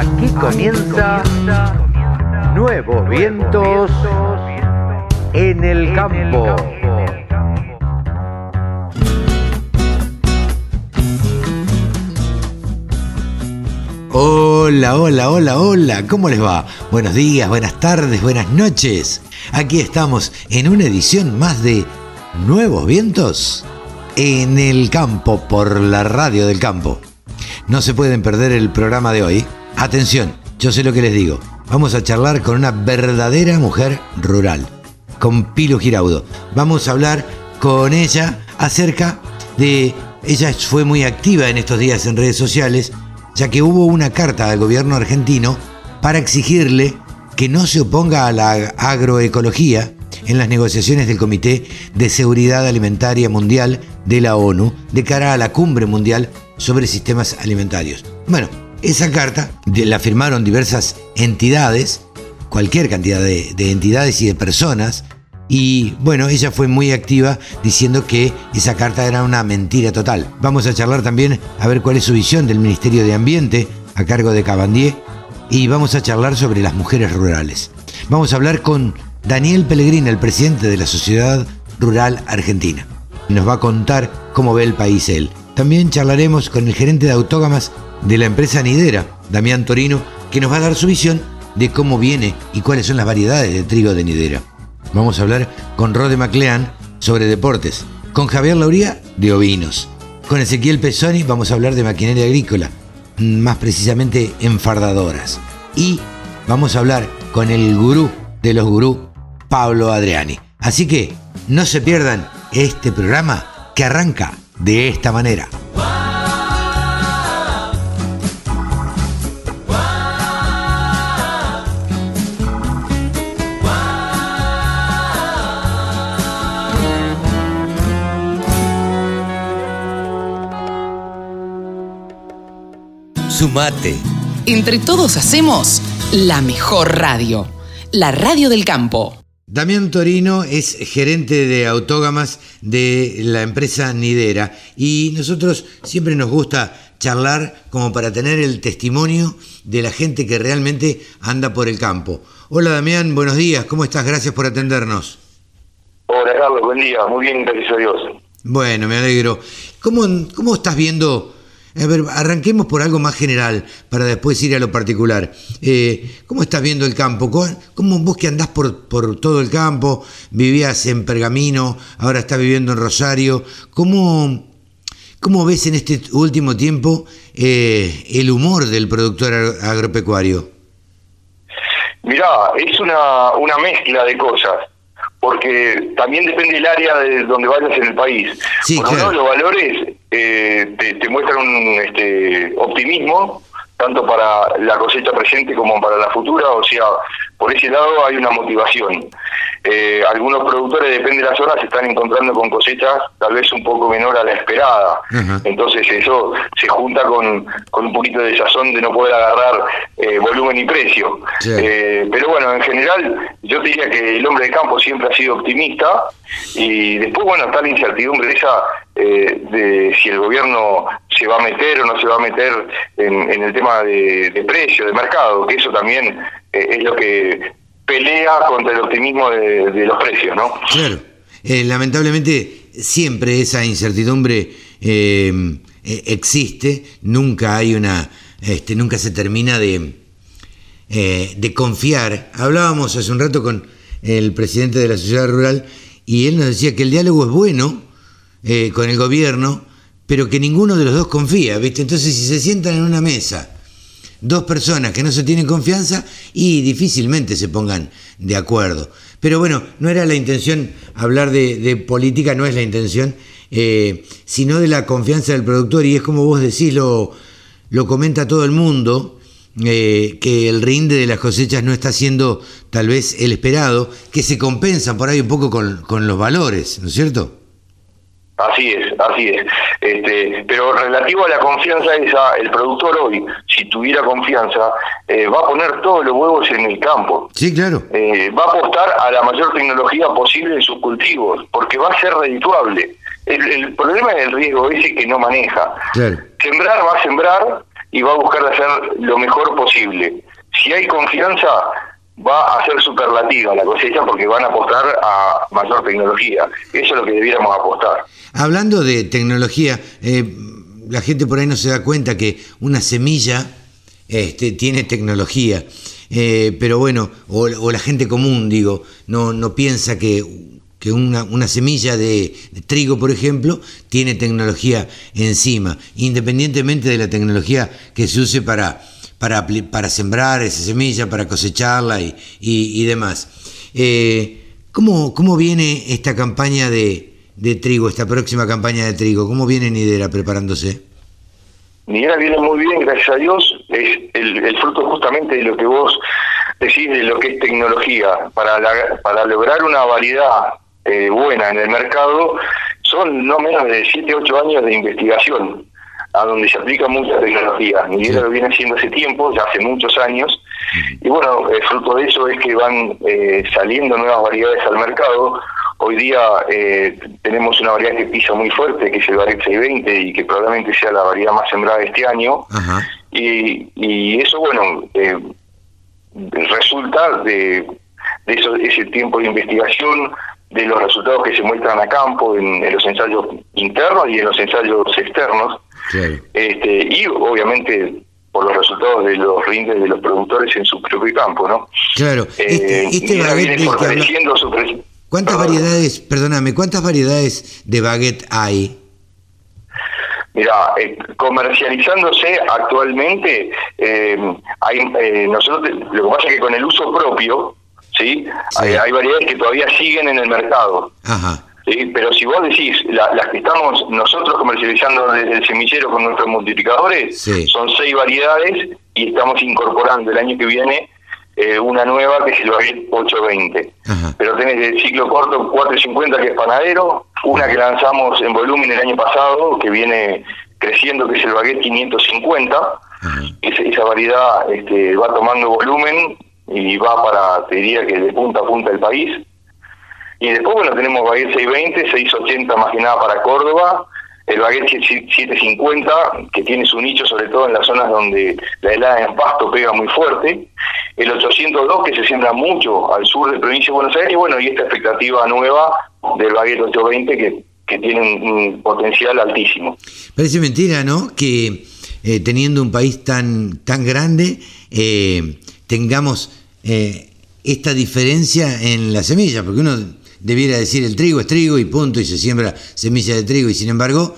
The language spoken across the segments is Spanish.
Aquí comienza Nuevos Vientos en el Campo. Hola, hola, hola, hola, ¿cómo les va? Buenos días, buenas tardes, buenas noches. Aquí estamos en una edición más de Nuevos Vientos en el Campo por la radio del campo. No se pueden perder el programa de hoy. Atención, yo sé lo que les digo. Vamos a charlar con una verdadera mujer rural, con Pilo Giraudo. Vamos a hablar con ella acerca de... Ella fue muy activa en estos días en redes sociales, ya que hubo una carta al gobierno argentino para exigirle que no se oponga a la agroecología en las negociaciones del Comité de Seguridad Alimentaria Mundial de la ONU de cara a la cumbre mundial sobre sistemas alimentarios. Bueno, esa carta la firmaron diversas entidades, cualquier cantidad de, entidades y de personas, y bueno, ella fue muy activa diciendo que esa carta era una mentira total. Vamos a charlar también a ver cuál es su visión del Ministerio de Ambiente a cargo de Cabandier y vamos a charlar sobre las mujeres rurales. Vamos a hablar con Daniel Pellegrini, el presidente de la Sociedad Rural Argentina. Nos va a contar cómo ve el país él. También charlaremos con el gerente de autógamas de la empresa Nidera, Damián Torino, que nos va a dar su visión de cómo viene y cuáles son las variedades de trigo de Nidera. Vamos a hablar con Rode Maclean sobre deportes, con Javier Lauría de ovinos, con Ezequiel Pesoni vamos a hablar de maquinaria agrícola, más precisamente enfardadoras. Y vamos a hablar con el gurú de los gurú, Pablo Adriani. Así que no se pierdan este programa que arranca de esta manera. Sumate. Entre todos hacemos la mejor radio, la radio del campo. Damián Torino es gerente de autógamas de la empresa Nidera y nosotros siempre nos gusta charlar como para tener el testimonio de la gente que realmente anda por el campo. Hola Damián, buenos días, ¿cómo estás? Gracias por atendernos. Hola Carlos, buen día, muy bien, gracias a Dios. Bueno, me alegro. ¿Cómo, cómo estás viendo a ver, arranquemos por algo más general para después ir a lo particular. Eh, ¿Cómo estás viendo el campo? ¿Cómo vos que andás por, por todo el campo, vivías en Pergamino, ahora estás viviendo en Rosario? ¿Cómo, cómo ves en este último tiempo eh, el humor del productor agropecuario? Mirá, es una, una mezcla de cosas porque también depende del área de donde vayas en el país. Sí, Por los valores eh, te, muestran un este, optimismo, tanto para la cosecha presente como para la futura, o sea, por ese lado hay una motivación. Eh, algunos productores, depende de la zona, se están encontrando con cosechas tal vez un poco menor a la esperada. Entonces eso se junta con, con un poquito de sazón de no poder agarrar eh, volumen y precio. Eh, pero bueno, en general yo diría que el hombre de campo siempre ha sido optimista y después, bueno, está la incertidumbre esa de si el gobierno se va a meter o no se va a meter en, el tema de, de precio, de mercado, que eso también es lo que pelea contra el optimismo de, los precios, ¿no? Claro. Eh, lamentablemente siempre esa incertidumbre eh, eh, existe, nunca hay una, este, nunca se termina de, de confiar. Hablábamos hace un rato con el presidente de la sociedad rural y él nos decía que el diálogo es bueno con el gobierno, pero que ninguno de los dos confía, ¿viste? Entonces si se sientan en una mesa dos personas que no se tienen confianza y difícilmente se pongan de acuerdo. Pero bueno, no era la intención hablar de, política, no es la intención, eh, sino de la confianza del productor y es como vos decís, lo, lo comenta todo el mundo. Eh, que el rinde de las cosechas no está siendo tal vez el esperado, que se compensan por ahí un poco con, con los valores, ¿no es cierto? Así es, así es. Este, pero relativo a la confianza esa, el productor hoy, si tuviera confianza, eh, va a poner todos los huevos en el campo. Sí, claro. Eh, va a apostar a la mayor tecnología posible en sus cultivos, porque va a ser redituable. El, problema es el riesgo ese que no maneja. Sembrar va a sembrar y va a buscar hacer lo mejor posible. Si hay confianza, va a ser superlativa la cosecha porque van a apostar a mayor tecnología. Eso es lo que debiéramos apostar. Hablando de tecnología, eh, la gente por ahí no se da cuenta que una semilla este, tiene tecnología. Eh, pero bueno, o, la gente común, digo, no, no piensa que, que una, una, semilla de, trigo, por ejemplo, tiene tecnología encima, independientemente de la tecnología que se use para, para, para sembrar esa semilla, para cosecharla y, y, demás. Eh, ¿cómo, ¿Cómo viene esta campaña de, de trigo, esta próxima campaña de trigo? ¿Cómo viene Nidera preparándose? Nidera viene muy bien, gracias a Dios. Es el, fruto justamente de lo que vos decís de lo que es tecnología. Para, para lograr una variedad eh, buena en el mercado, son no menos de 7, 8 años de investigación, a donde se aplica mucha tecnología. Nidera lo viene haciendo hace tiempo, ya hace muchos años. Y bueno, el fruto de eso es que van eh, saliendo nuevas variedades al mercado Hoy día eh, tenemos una variedad que pisa muy fuerte, que es el Baret 620 y que probablemente sea la variedad más sembrada este año. Y, eso, bueno, eh, resulta de, eso, ese tiempo de investigación, de los resultados que se muestran a campo en, los ensayos internos y en los ensayos externos. Este, y obviamente por los resultados de los rindes de los productores en su propio campo, ¿no? Claro, este, eh, este fortaleciendo su ¿Cuántas variedades, perdóname, cuántas variedades de baguette hay? Mira, eh, comercializándose actualmente, eh, hay, eh, nosotros lo que pasa es que con el uso propio, ¿sí? Hay, variedades que todavía siguen en el mercado. Ajá. ¿Sí? Pero si vos decís, las que estamos nosotros comercializando desde el semillero con nuestros multiplicadores, son seis variedades y estamos incorporando el año que viene eh, una nueva que es el Baguette 820. Pero tenés el ciclo corto 450 que es panadero, una que lanzamos en volumen el año pasado que viene creciendo que es el Baguette 550. esa variedad este, va tomando volumen y va para, te diría que de punta a punta del país. Y después, bueno, tenemos Baguette 620, 680 más que nada para Córdoba, el baguette 750, que tiene su nicho sobre todo en las zonas donde la helada en pasto pega muy fuerte, el 802 que se siembra mucho al sur de provincia de Buenos Aires, y bueno, y esta expectativa nueva del baguette 820 que, que tiene un, potencial altísimo. Parece mentira, ¿no? Que eh, teniendo un país tan, tan grande, eh, tengamos eh, esta diferencia en la semilla, porque uno debiera decir el trigo es trigo y punto, y se siembra semilla de trigo, y sin embargo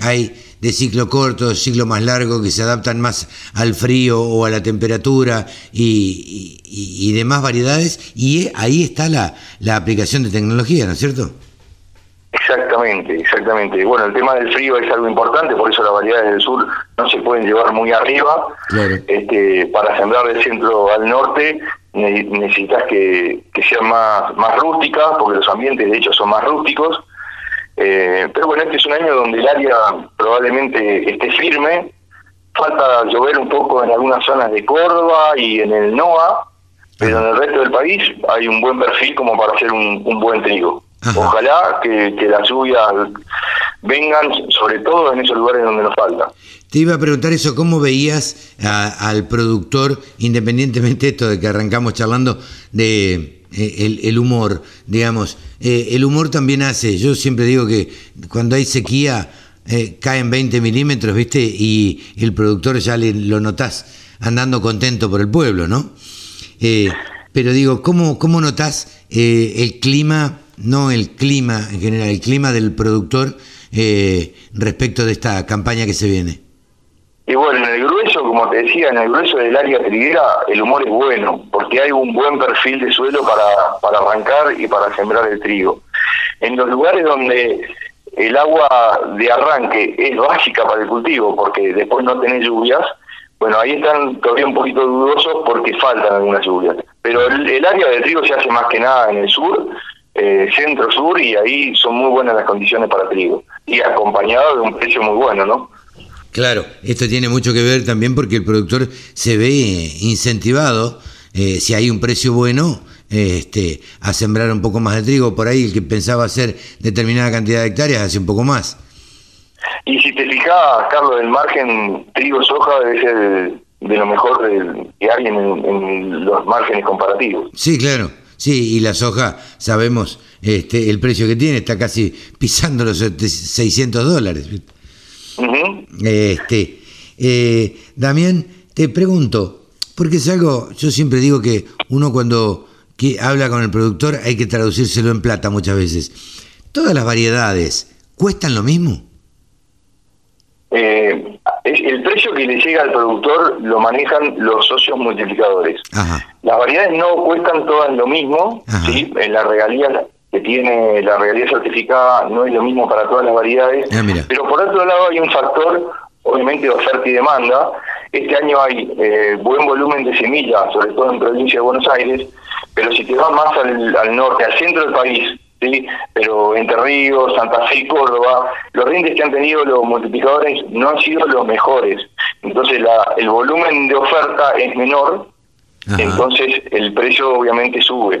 hay de ciclo corto, ciclo más largo, que se adaptan más al frío o a la temperatura y, demás variedades, y ahí está la, la aplicación de tecnología, ¿no es cierto? Exactamente, exactamente. Bueno, el tema del frío es algo importante, por eso las variedades del sur no se pueden llevar muy arriba. Este, para sembrar del centro al norte necesitas que, que sean más, más rústicas, porque los ambientes de hecho son más rústicos. Eh, pero bueno, este es un año donde el área probablemente esté firme. Falta llover un poco en algunas zonas de Córdoba y en el NOA, pero en el resto del país hay un buen perfil como para hacer un, buen trigo. Ojalá que, que las lluvias vengan, sobre todo en esos lugares donde nos falta. Te iba a preguntar eso, ¿cómo veías al productor, independientemente de esto de que arrancamos charlando de eh, el, humor, digamos, eh, el humor también hace, yo siempre digo que cuando hay sequía eh, caen 20 milímetros, ¿viste? Y el productor ya le, lo notás andando contento por el pueblo, ¿no? pero digo, ¿cómo, cómo notás el clima, no el clima en general, el clima del productor respecto de esta campaña que se viene? Y bueno, en el grueso, como te decía, en el grueso del área triguera el humor es bueno, porque hay un buen perfil de suelo para, para arrancar y para sembrar el trigo. En los lugares donde el agua de arranque es básica para el cultivo, porque después no tenés lluvias, bueno, ahí están todavía un poquito dudosos porque faltan algunas lluvias. Pero el, área de trigo se hace más que nada en el sur, eh, centro-sur, y ahí son muy buenas las condiciones para trigo. Y acompañado de un precio muy bueno, ¿no? Claro, esto tiene mucho que ver también porque el productor se ve incentivado, eh, si hay un precio bueno, este, a sembrar un poco más de trigo. Por ahí el que pensaba hacer determinada cantidad de hectáreas hace un poco más. Y si te fijas, Carlos, el margen trigo-soja debe ser de lo mejor que hay en, los márgenes comparativos. Sí, claro. Sí, y la soja, sabemos este, el precio que tiene, está casi pisando los 600 dólares. Este, eh, Damián, te pregunto, porque es algo, yo siempre digo que uno cuando habla con el productor hay que traducírselo en plata muchas veces. ¿Todas las variedades cuestan lo mismo? Eh, el precio que le llega al productor lo manejan los socios multiplicadores. Las variedades no cuestan todas lo mismo, ¿sí? En la regalía que tiene la regalía certificada no es lo mismo para todas las variedades, ah, pero por otro lado hay un factor, obviamente, de oferta y demanda. Este año hay eh, buen volumen de semillas, sobre todo en provincia de Buenos Aires, pero si te vas más al, al norte, al centro del país, ¿sí? pero Entre Ríos, Santa Fe y Córdoba, los rindes que han tenido los multiplicadores no han sido los mejores. Entonces la, el volumen de oferta es menor, entonces el precio obviamente sube.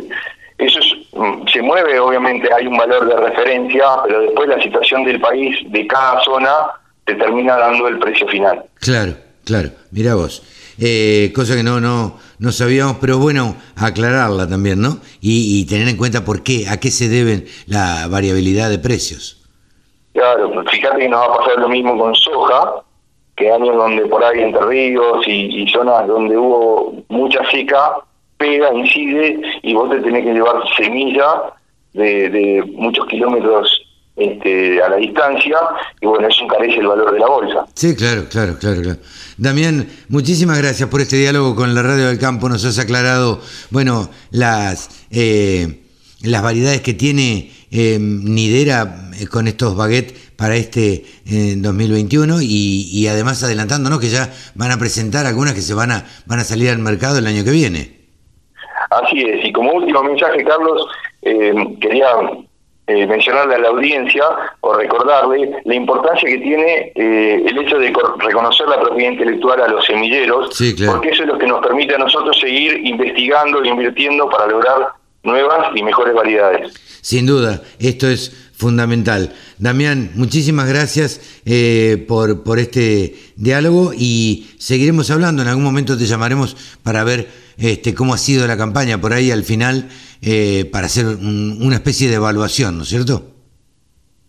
Eso mm, se mueve, obviamente hay un valor de referencia, pero después la situación del país, de cada zona, te termina dando el precio final. Claro, claro, mira vos. Eh, cosa que no, no, no sabíamos, pero bueno, aclararla también, ¿no? Y, tener en cuenta por qué, a qué se deben la variabilidad de precios. Claro, fíjate que nos va a pasar lo mismo con soja, que años donde por ahí entre ríos y, zonas donde hubo mucha seca, pega, incide, y vos te tenés que llevar semilla de, muchos kilómetros este, a la distancia, y bueno, eso encarece el valor de la bolsa. Sí, claro, claro, claro, claro. Damián, muchísimas gracias por este diálogo con la Radio del Campo. Nos has aclarado, bueno, las, eh, las variedades que tiene eh, Nidera eh, con estos baguettes para este 2021 y, y, además adelantándonos que ya van a presentar algunas que se van a, van a salir al mercado el año que viene. Así es, y como último mensaje, Carlos, quería eh, mencionarle a la audiencia o recordarle la importancia que tiene eh, el hecho de reconocer la propiedad intelectual a los semilleros, porque eso es lo que nos permite a nosotros seguir investigando e invirtiendo para lograr nuevas y mejores variedades. Sin duda, esto es fundamental. Damián, muchísimas gracias eh, por, por este diálogo y seguiremos hablando. En algún momento te llamaremos para ver este, cómo ha sido la campaña por ahí al final eh, para hacer una especie de evaluación, ¿no es cierto?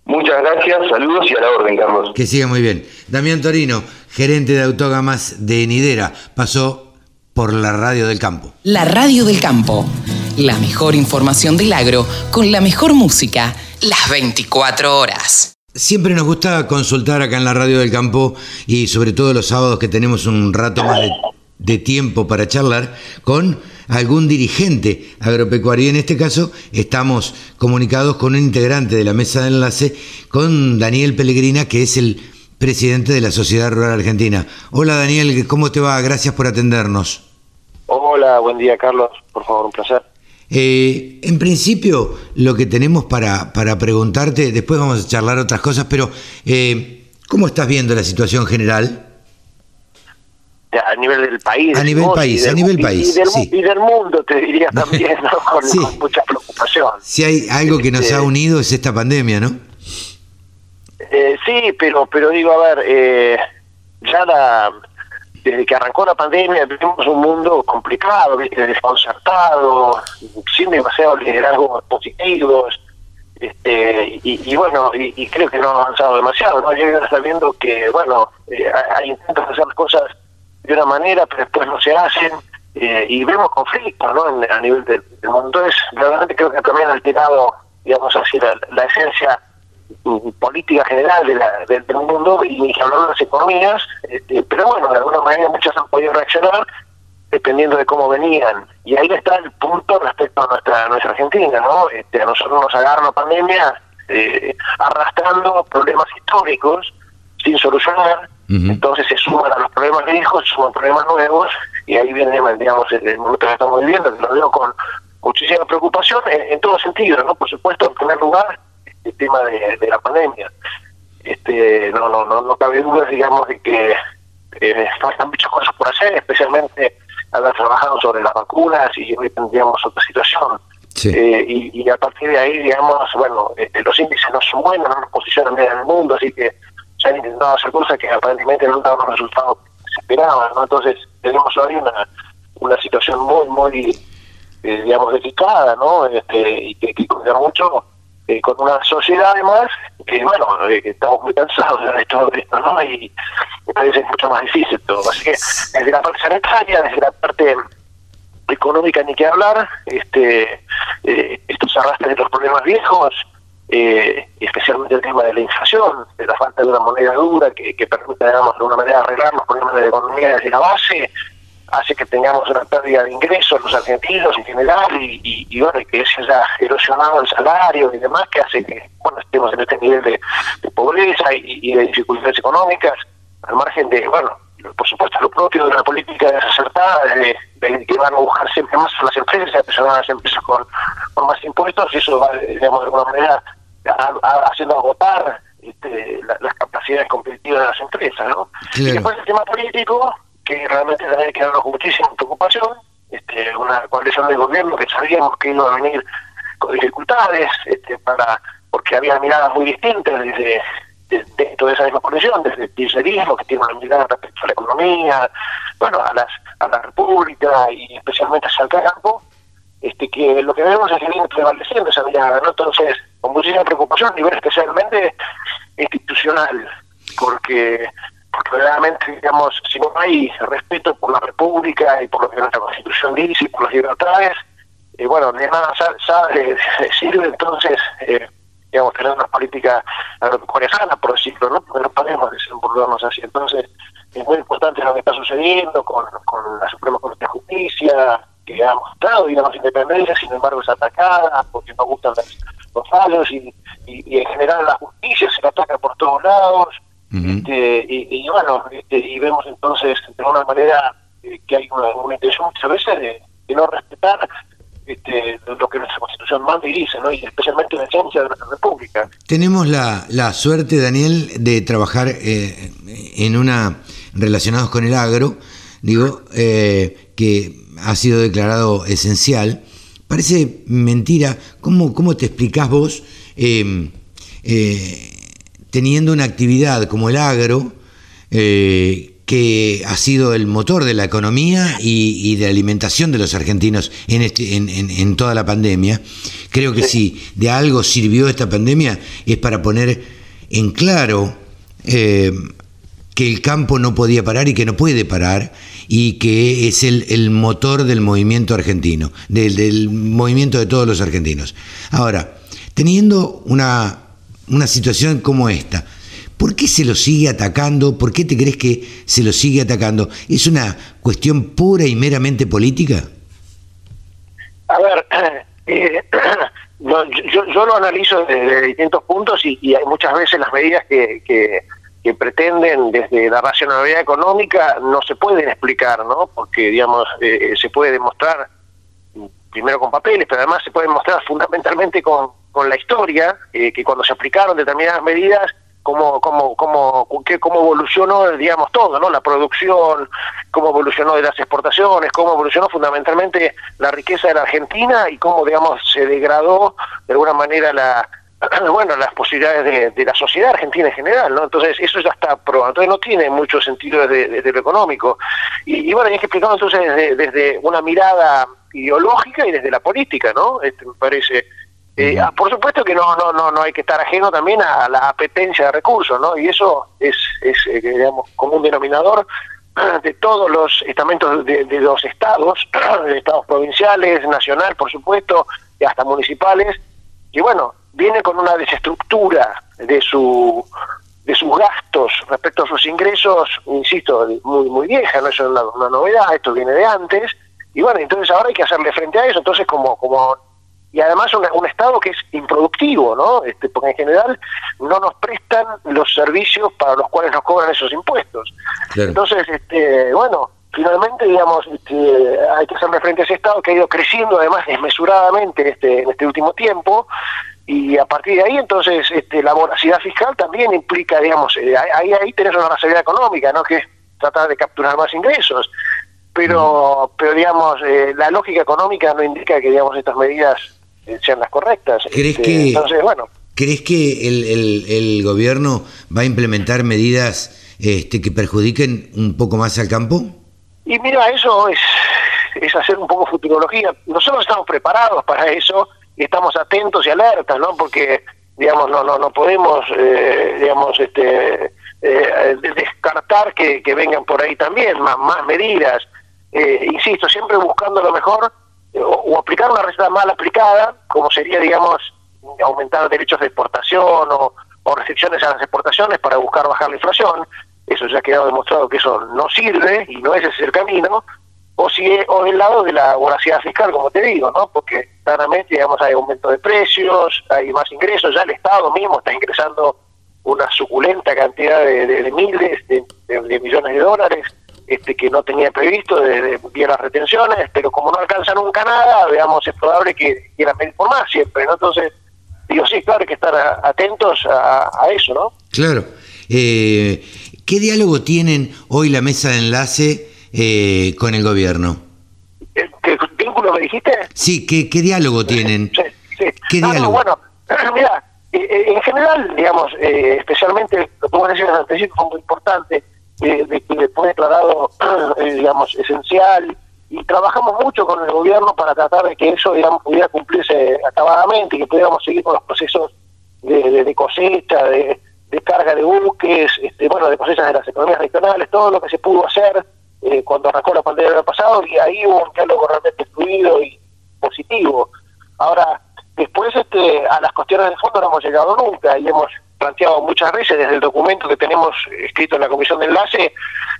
Muchas gracias, saludos y a la orden, Carlos. Que siga muy bien. Damián Torino, gerente de autógamas de Nidera, pasó por la radio del campo. La radio del campo, la mejor información del agro con la mejor música, las 24 horas. Siempre nos gusta consultar acá en la radio del campo y sobre todo los sábados que tenemos un rato más de, de tiempo para charlar con algún dirigente agropecuario. En este caso estamos comunicados con un integrante de la mesa de enlace, con Daniel Pellegrina, que es el presidente de la Sociedad Rural Argentina. Hola Daniel, ¿cómo te va? Gracias por atendernos. Hola, buen día Carlos, por favor, un placer. Eh, en principio, lo que tenemos para, para preguntarte, después vamos a charlar otras cosas, pero eh, ¿cómo estás viendo la situación general? A nivel del país. A nivel país, a nivel país. Y del, mundo, te diría también, con, mucha preocupación. Si hay algo que nos ha este, unido es esta pandemia, ¿no? Eh, sí, pero pero digo, a ver, eh, ya la, desde que arrancó la pandemia vivimos un mundo complicado, desconcertado, sin demasiados liderazgos positivos. Este, y, bueno, y, creo que no ha avanzado demasiado, ¿no? Yo está viendo que, bueno, eh, hay intentos de hacer las cosas de una manera, pero después no se hacen, eh, y vemos conflictos ¿no? a nivel del, mundo. Entonces, realmente creo que también ha alterado, digamos así, la, esencia mm, política general de la, del mundo y hablar de las economías, este, pero bueno, de alguna manera muchas han podido reaccionar dependiendo de cómo venían. Y ahí está el punto respecto a nuestra nuestra Argentina, ¿no? Este, a nosotros nos agarra la pandemia eh, arrastrando problemas históricos sin solucionar entonces se suman a los problemas viejos, se suman problemas nuevos, y ahí viene, digamos, el, momento que estamos viviendo, que lo veo con muchísima preocupación en, todo sentido, ¿no? Por supuesto, en primer lugar, el tema de, la pandemia. Este, no, no, no, no cabe duda, digamos, de que eh, faltan muchas cosas por hacer, especialmente haber trabajado sobre las vacunas y hoy tendríamos otra situación. Eh, y, a partir de ahí, digamos, bueno, este, los índices no son buenos, no nos posicionan bien en el mundo, así que se han intentado hacer cosas que aparentemente no dan los resultados que se esperaban, ¿no? Entonces tenemos hoy una, una situación muy, muy, eh, digamos, delicada, ¿no? Este, y que, que mucho eh, con una sociedad además que, bueno, eh, estamos muy cansados de todo esto, ¿no? Y me parece mucho más difícil todo. Así que desde la parte sanitaria, desde la parte económica ni que hablar, este, eh, esto se arrastra de los problemas viejos, eh, especialmente el tema de la inflación, de la falta de una moneda dura que, que permita, digamos, de alguna manera arreglar los problemas de la economía desde la base, hace que tengamos una pérdida de ingresos los argentinos en general y, y, bueno, que se haya erosionado el salario y demás, que hace que bueno estemos en este nivel de, pobreza y, de dificultades económicas, al margen de, bueno, por supuesto lo propio de una política desacertada, de, que van a buscar siempre más a las empresas, a presionar a las empresas con, más impuestos, y eso va, digamos, de alguna manera haciendo agotar este, las capacidades competitivas de las empresas, ¿no? Y después el tema político, que realmente también quedaron con muchísima preocupación, este, una coalición de gobierno que sabíamos que iba a venir con dificultades, este, para porque había miradas muy distintas desde dentro de esa misma coalición, desde el kirchnerismo, que tiene una mirada respecto a la economía, bueno, a las a la república y especialmente hacia el campo, este, que lo que vemos es que viene prevaleciendo esa mirada, ¿no? Entonces, con muchísima preocupación a nivel especialmente institucional, porque porque realmente, digamos, si no hay respeto por la República y por lo que nuestra Constitución dice y por las libertades, eh, bueno, de nada sabe, sirve entonces, eh, digamos, tener una política agropecuaria sana, por decirlo, ¿no? Porque no podemos desenvolvernos así. Entonces, es muy importante lo que está sucediendo con, con la Suprema Corte de Justicia, que ha mostrado, digamos, independencia, sin embargo es atacada porque no gustan los, fallos y, y, y en general la justicia se la ataca por todos lados este, y, bueno, este, y vemos entonces de alguna manera eh, que hay una, intención muchas veces de, no respetar este, lo que nuestra constitución manda y dice, ¿no? y especialmente la esencia de nuestra república. Tenemos la, la suerte, Daniel, de trabajar eh, en una relacionados con el agro, digo, eh, que ha sido declarado esencial. Parece mentira, ¿cómo, cómo te explicás vos? Eh, teniendo una actividad como el agro, que ha sido el motor de la economía y, de la alimentación de los argentinos en, este, en, toda la pandemia. Creo que si de algo sirvió esta pandemia es para poner en claro eh, que el campo no podía parar y que no puede parar y que es el, motor del movimiento argentino, del, del movimiento de todos los argentinos. Ahora, teniendo una una situación como esta. ¿Por qué se lo sigue atacando? ¿Por qué te crees que se lo sigue atacando? ¿Es una cuestión pura y meramente política? A ver, eh, yo, lo analizo desde distintos puntos y, hay muchas veces las medidas que, pretenden desde la racionalidad económica no se pueden explicar, ¿no? Porque, digamos, eh, se puede demostrar primero con papeles, pero además se puede demostrar fundamentalmente con, con la historia, eh, que cuando se aplicaron determinadas medidas, cómo, cómo, cómo, cómo evolucionó, digamos, todo, ¿no? La producción, cómo evolucionó de las exportaciones, cómo evolucionó fundamentalmente la riqueza de la Argentina y cómo, digamos, se degradó de alguna manera la bueno, las posibilidades de, la sociedad argentina en general, ¿no? Entonces, eso ya está probado. Entonces, no tiene mucho sentido desde, lo económico. Y, bueno, hay que explicarlo entonces desde, desde, una mirada ideológica y desde la política, ¿no? Este, me parece eh, ah, por supuesto que no, no, no, no hay que estar ajeno también a la apetencia de recursos, ¿no? Y eso es, es eh, digamos, como un denominador de todos los estamentos de, los estados, de estados provinciales, nacional, por supuesto, y hasta municipales, y bueno, viene con una desestructura de su de sus gastos respecto a sus ingresos, insisto, muy muy vieja, no es una, una novedad, esto viene de antes, y bueno, entonces ahora hay que hacerle frente a eso, entonces como como y además un, un, Estado que es improductivo, ¿no? Este, porque en general no nos prestan los servicios para los cuales nos cobran esos impuestos. Entonces, este, bueno, finalmente, digamos, este, hay que hacerle frente a ese Estado que ha ido creciendo además desmesuradamente este, en este último tiempo, y a partir de ahí, entonces, este, la voracidad fiscal también implica, digamos, eh, ahí, ahí tenés una racionalidad económica, ¿no? Que es tratar de capturar más ingresos pero pero digamos eh, la lógica económica no indica que digamos estas medidas sean las correctas. ¿Crees este, que, entonces, bueno. ¿Crees que el, el, gobierno va a implementar medidas este, que perjudiquen un poco más al campo? Y mira, eso es, es hacer un poco futurología. Nosotros estamos preparados para eso y estamos atentos y alertas, ¿no? Porque, digamos, no no no podemos, eh, digamos, este eh, descartar que, que, vengan por ahí también más, más medidas. Eh, insisto, siempre buscando lo mejor o, aplicar una receta mal aplicada, como sería, digamos, aumentar derechos de exportación o, restricciones a las exportaciones para buscar bajar la inflación. Eso ya ha quedado demostrado que eso no sirve y no es ese el camino. O, si, o del lado de la voracidad fiscal, como te digo, ¿no? Porque claramente, digamos, hay aumento de precios, hay más ingresos, ya el Estado mismo está ingresando una suculenta cantidad de, miles de millones de dólares este, que no tenía previsto de, de las retenciones, pero como no alcanza nunca nada, veamos, es probable que quieran pedir por más siempre, ¿no? Entonces, digo, sí, claro, hay que estar atentos a, eso, ¿no? Claro. Eh, ¿Qué diálogo tienen hoy la mesa de enlace eh, con el gobierno? ¿Qué vínculo me dijiste? Sí, ¿qué, qué diálogo tienen? Sí, sí. ¿Qué ah, diálogo? bueno, mira, eh, en general, digamos, especialmente lo que vos decías antes, es muy importante, de que fue declarado, eh, digamos, esencial y trabajamos mucho con el gobierno para tratar de que eso, pudiera cumplirse acabadamente y que pudiéramos seguir con los procesos de, cosecha, de, carga de buques, este, bueno, de cosechas de las economías regionales, todo lo que se pudo hacer eh, cuando arrancó la pandemia del pasado y ahí hubo un diálogo realmente fluido y positivo. Ahora, después este, a las cuestiones de fondo no hemos llegado nunca y hemos planteado muchas veces desde el documento que tenemos escrito en la comisión de enlace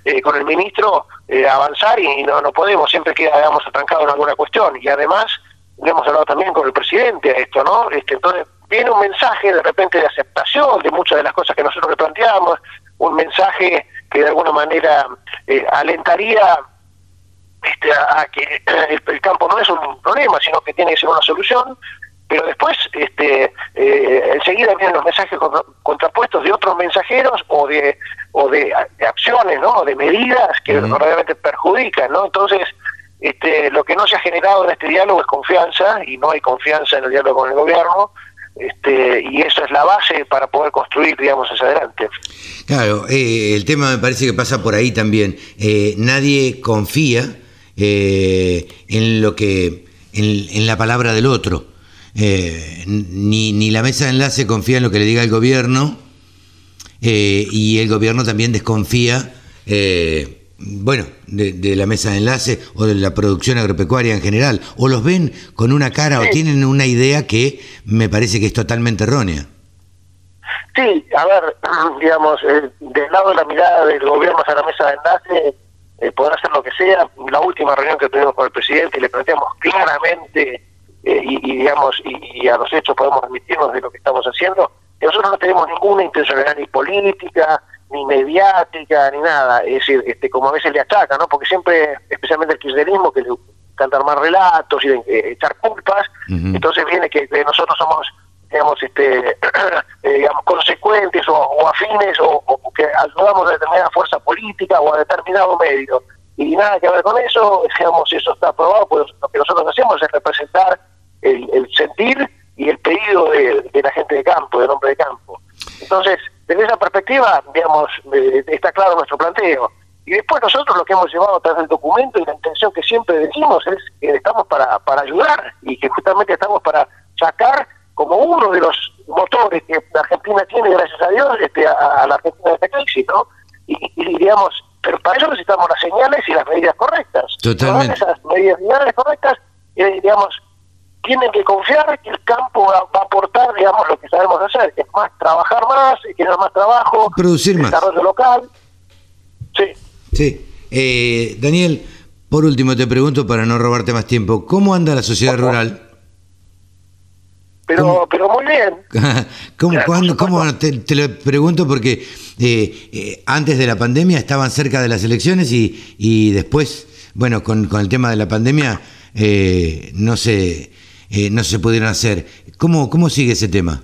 eh, con el ministro eh, avanzar y no, no podemos, siempre queda, digamos, atrancado en alguna cuestión. Y además, hemos hablado también con el presidente a esto, ¿no? Este, entonces, viene un mensaje de repente de aceptación de muchas de las cosas que nosotros le planteamos, un mensaje que de alguna manera eh, alentaría este, a, que el, campo no es un problema, sino que tiene que ser una solución, pero después este eh, enseguida vienen los mensajes contrapuestos de otros mensajeros o de o de, acciones no de medidas que realmente perjudican no entonces este lo que no se ha generado en este diálogo es confianza y no hay confianza en el diálogo con el gobierno este, y eso es la base para poder construir, digamos, hacia adelante. Claro, eh, el tema me parece que pasa por ahí también. Eh, nadie confía eh, en lo que, en, la palabra del otro. Eh, ni, ni, la mesa de enlace confía en lo que le diga el gobierno eh, y el gobierno también desconfía, eh, bueno, de, la mesa de enlace o de la producción agropecuaria en general, o los ven con una cara o tienen una idea que me parece que es totalmente errónea. Sí, a ver, digamos, del lado de la mirada del gobierno hacia la mesa de enlace, podrá hacer lo que sea. La última reunión que tuvimos con el presidente le planteamos claramente eh, y, digamos y, a los hechos podemos admitirnos de lo que estamos haciendo, nosotros no tenemos ninguna intencionalidad ni política, ni mediática, ni nada, es decir, este, como a veces le achaca, ¿no? Porque siempre, especialmente el kirchnerismo, que le encanta armar relatos y eh, echar culpas, entonces viene que, nosotros somos digamos este eh, digamos consecuentes o, afines o, que ayudamos a determinada fuerza política o a determinado medio. Y nada que ver con eso digamos eso está aprobado pues lo que nosotros hacemos es representar el, sentir y el pedido de, la gente de campo, del hombre de campo. Entonces, desde esa perspectiva, digamos, eh, está claro nuestro planteo. Y después nosotros lo que hemos llevado a través del documento y la intención que siempre decimos es que estamos para, para ayudar y que justamente estamos para sacar como uno de los motores que la Argentina tiene, gracias a Dios, este, a, la Argentina de esta crisis, ¿no? Y, digamos, pero para eso necesitamos las señales y las medidas correctas. Totalmente. esas medidas correctas, eh, digamos, tienen que confiar que el campo va, a aportar, digamos, lo que sabemos hacer, que es más trabajar más, generar más trabajo, producir más. Desarrollo local. Sí. Sí. Eh, Daniel, por último te pregunto para no robarte más tiempo, ¿cómo anda la sociedad rural? Pero, pero muy bien. ¿Cómo, cómo te, lo pregunto porque eh, eh, antes de la pandemia estaban cerca de las elecciones y, y después, bueno, con, con el tema de la pandemia eh, no se eh, no se pudieron hacer. ¿Cómo, ¿Cómo sigue ese tema?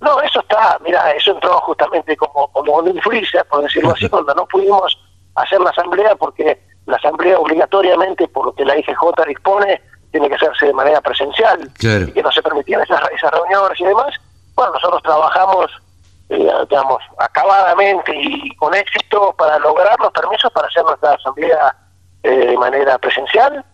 No, eso está, mira, eso entró justamente como, como un freezer, por decirlo así, cuando no pudimos hacer la asamblea, porque la asamblea obligatoriamente, por lo que la IGJ dispone, tiene que hacerse de manera presencial, y que no se permitían esas, esas reuniones y demás. bueno, nosotros trabajamos, eh, digamos, acabadamente y con éxito para lograr los permisos para hacer nuestra asamblea eh, de manera presencial.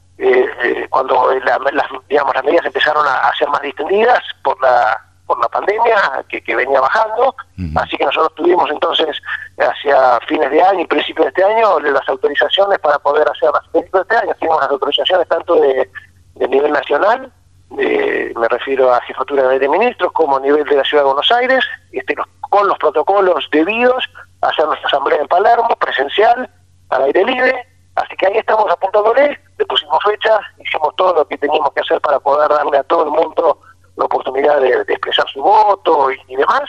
Cuando las, digamos, las medidas empezaron a, ser más distendidas por la por la pandemia que, que venía bajando, así que nosotros tuvimos entonces hacia fines de año y principios de este año las autorizaciones para poder hacer las principios de este año, tuvimos las autorizaciones tanto de, de nivel nacional me refiero a jefatura de ministros, como a nivel de la ciudad de Buenos Aires, este, con los protocolos debidos, hacer nuestra asamblea en Palermo, presencial, al aire libre, así que ahí estamos apuntándole, le pusimos fecha, hicimos todo lo que teníamos que hacer para poder darle a todo el mundo la oportunidad de, expresar su voto y, demás,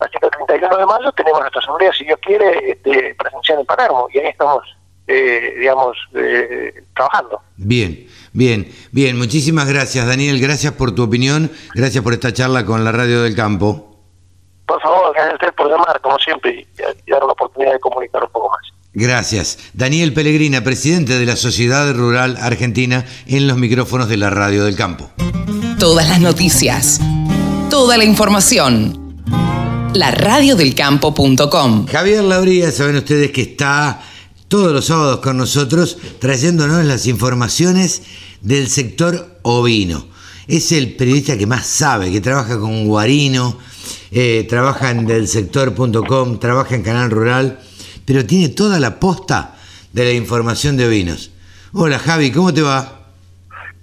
así que el 31 de mayo tenemos nuestra asamblea, si Dios quiere, este, presencial en Palermo, y ahí estamos, eh, digamos, eh, trabajando. Bien. Bien, bien, muchísimas gracias Daniel, gracias por tu opinión, gracias por esta charla con la Radio del Campo. Por favor, gracias a usted por llamar, como siempre, y, dar la oportunidad de comunicar un poco más. Gracias. Daniel Pellegrina, presidente de la Sociedad Rural Argentina, en los micrófonos de la Radio del Campo. Todas las noticias, toda la información. La radiodelcampo.com. Javier Labría, saben ustedes que está todos los sábados con nosotros trayéndonos las informaciones del sector ovino. Es el periodista que más sabe, que trabaja con Guarino, eh, trabaja en delsector.com, trabaja en Canal Rural, pero tiene toda la posta de la información de ovinos. Hola Javi, ¿cómo te va?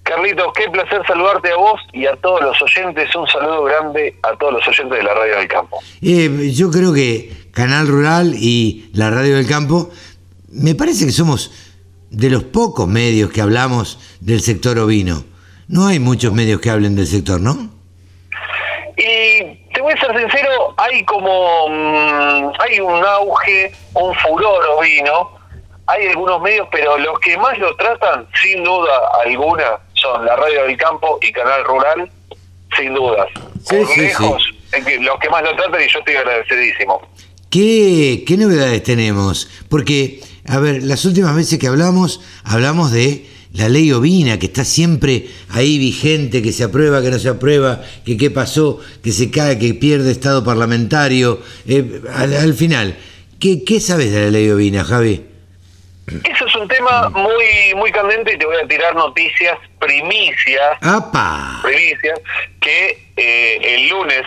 Carlitos, qué placer saludarte a vos y a todos los oyentes. Un saludo grande a todos los oyentes de la Radio del Campo. Eh, yo creo que Canal Rural y la Radio del Campo, me parece que somos de los pocos medios que hablamos del sector ovino. No hay muchos medios que hablen del sector, ¿no? Y te voy a ser sincero, hay como mm, hay un auge, un furor ovino, hay algunos medios, pero los que más lo tratan, sin duda alguna, son la Radio del Campo y Canal Rural, sin dudas. Sí, sí, sí. los que más lo tratan y yo estoy agradecidísimo. ¿Qué, ¿Qué novedades tenemos? Porque a ver, las últimas veces que hablamos, hablamos de la ley ovina, que está siempre ahí vigente, que se aprueba, que no se aprueba, que qué pasó, que se cae, que pierde estado parlamentario. Eh, al, final, ¿qué, ¿qué sabes de la ley ovina, Javi? Eso es un tema muy muy candente y te voy a tirar noticias, primicias, ¡Apa! primicias, que eh, el lunes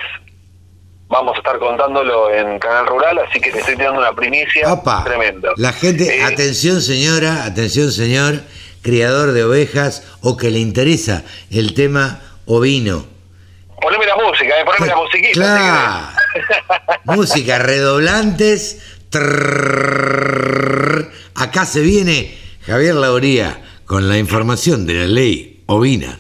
vamos a estar contándolo en Canal Rural, así que te estoy tirando una primicia tremenda. La gente, eh, atención señora, atención señor, criador de ovejas o que le interesa el tema ovino. Poneme la música, eh, poneme la musiquita. Claro. música, redoblantes. Acá se viene Javier Lauría con la información de la ley ovina.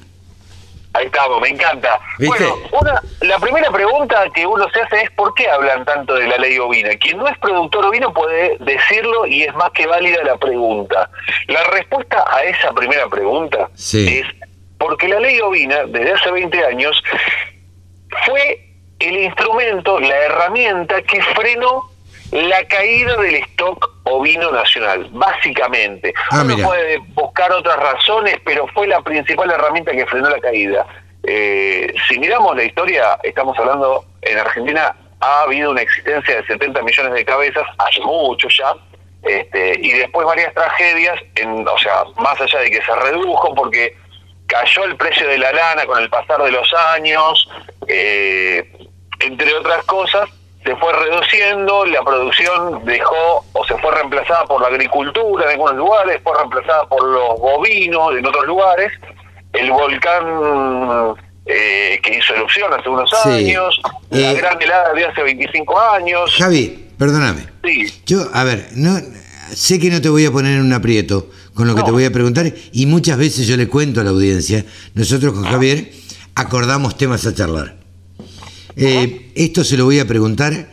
Ahí estamos, me encanta. Bueno, una, la primera pregunta que uno se hace es ¿por qué hablan tanto de la ley ovina? Quien no es productor ovino puede decirlo y es más que válida la pregunta. La respuesta a esa primera pregunta es porque la ley ovina, desde hace 20 años, fue el instrumento, la herramienta que frenó la caída del stock ovino nacional, básicamente. Ah, Uno puede buscar otras razones, pero fue la principal herramienta que frenó la caída. Eh, si miramos la historia, estamos hablando, en Argentina ha habido una existencia de 70 millones de cabezas, hace mucho ya, este, y después varias tragedias, en, o sea, más allá de que se redujo porque cayó el precio de la lana con el pasar de los años, eh, entre otras cosas, se fue reduciendo, la producción dejó o se fue reemplazada por la agricultura en algunos lugares, fue reemplazada por los bovinos en otros lugares, el volcán eh, que hizo erupción hace unos años, la eh, gran helada de hace 25 años. Javi, perdóname. Sí. Yo, a ver, no sé que no te voy a poner en un aprieto con lo que te voy a preguntar y muchas veces yo le cuento a la audiencia, nosotros con Javier acordamos temas a charlar. Eh, esto se lo voy a preguntar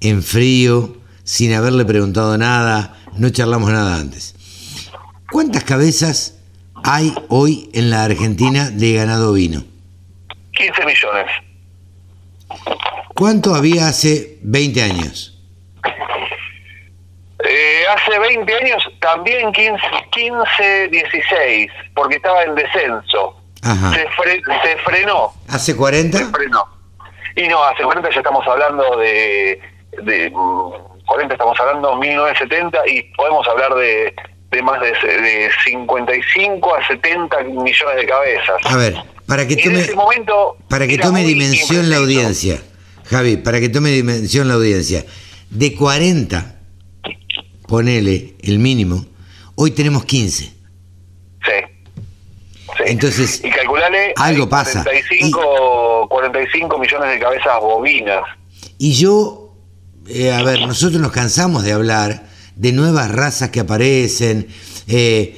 en frío, sin haberle preguntado nada, no charlamos nada antes. ¿Cuántas cabezas hay hoy en la Argentina de ganado vino? 15 millones. ¿Cuánto había hace 20 años? Eh, hace 20 años también 15, 15, 16, porque estaba en descenso. Se, se frenó. ¿Hace 40? Se frenó. Y no, hace 40 ya estamos hablando de, de 40 mm, estamos hablando 1970 y podemos hablar de, de más de, de 55 a 70 millones de cabezas. A ver, para que tome, momento para que tome dimensión la audiencia, Javi, para que tome dimensión la audiencia, de 40, ponele el mínimo, hoy tenemos 15. Sí. Entonces, y calculale algo pasa. 45, 45 millones de cabezas bovinas. Y yo, eh, a ver, nosotros nos cansamos de hablar de nuevas razas que aparecen. Eh,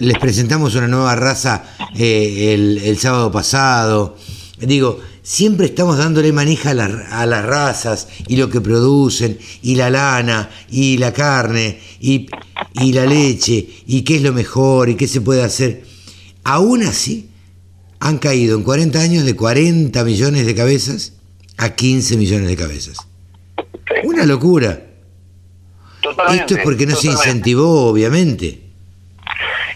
les presentamos una nueva raza eh, el, sábado pasado. Digo, siempre estamos dándole manija a, las razas y lo que producen, y la lana, y la carne, y, y la leche, y qué es lo mejor, y qué se puede hacer. Aún así, han caído en 40 años de 40 millones de cabezas a 15 millones de cabezas. Una locura. Esto es porque no se incentivó, obviamente.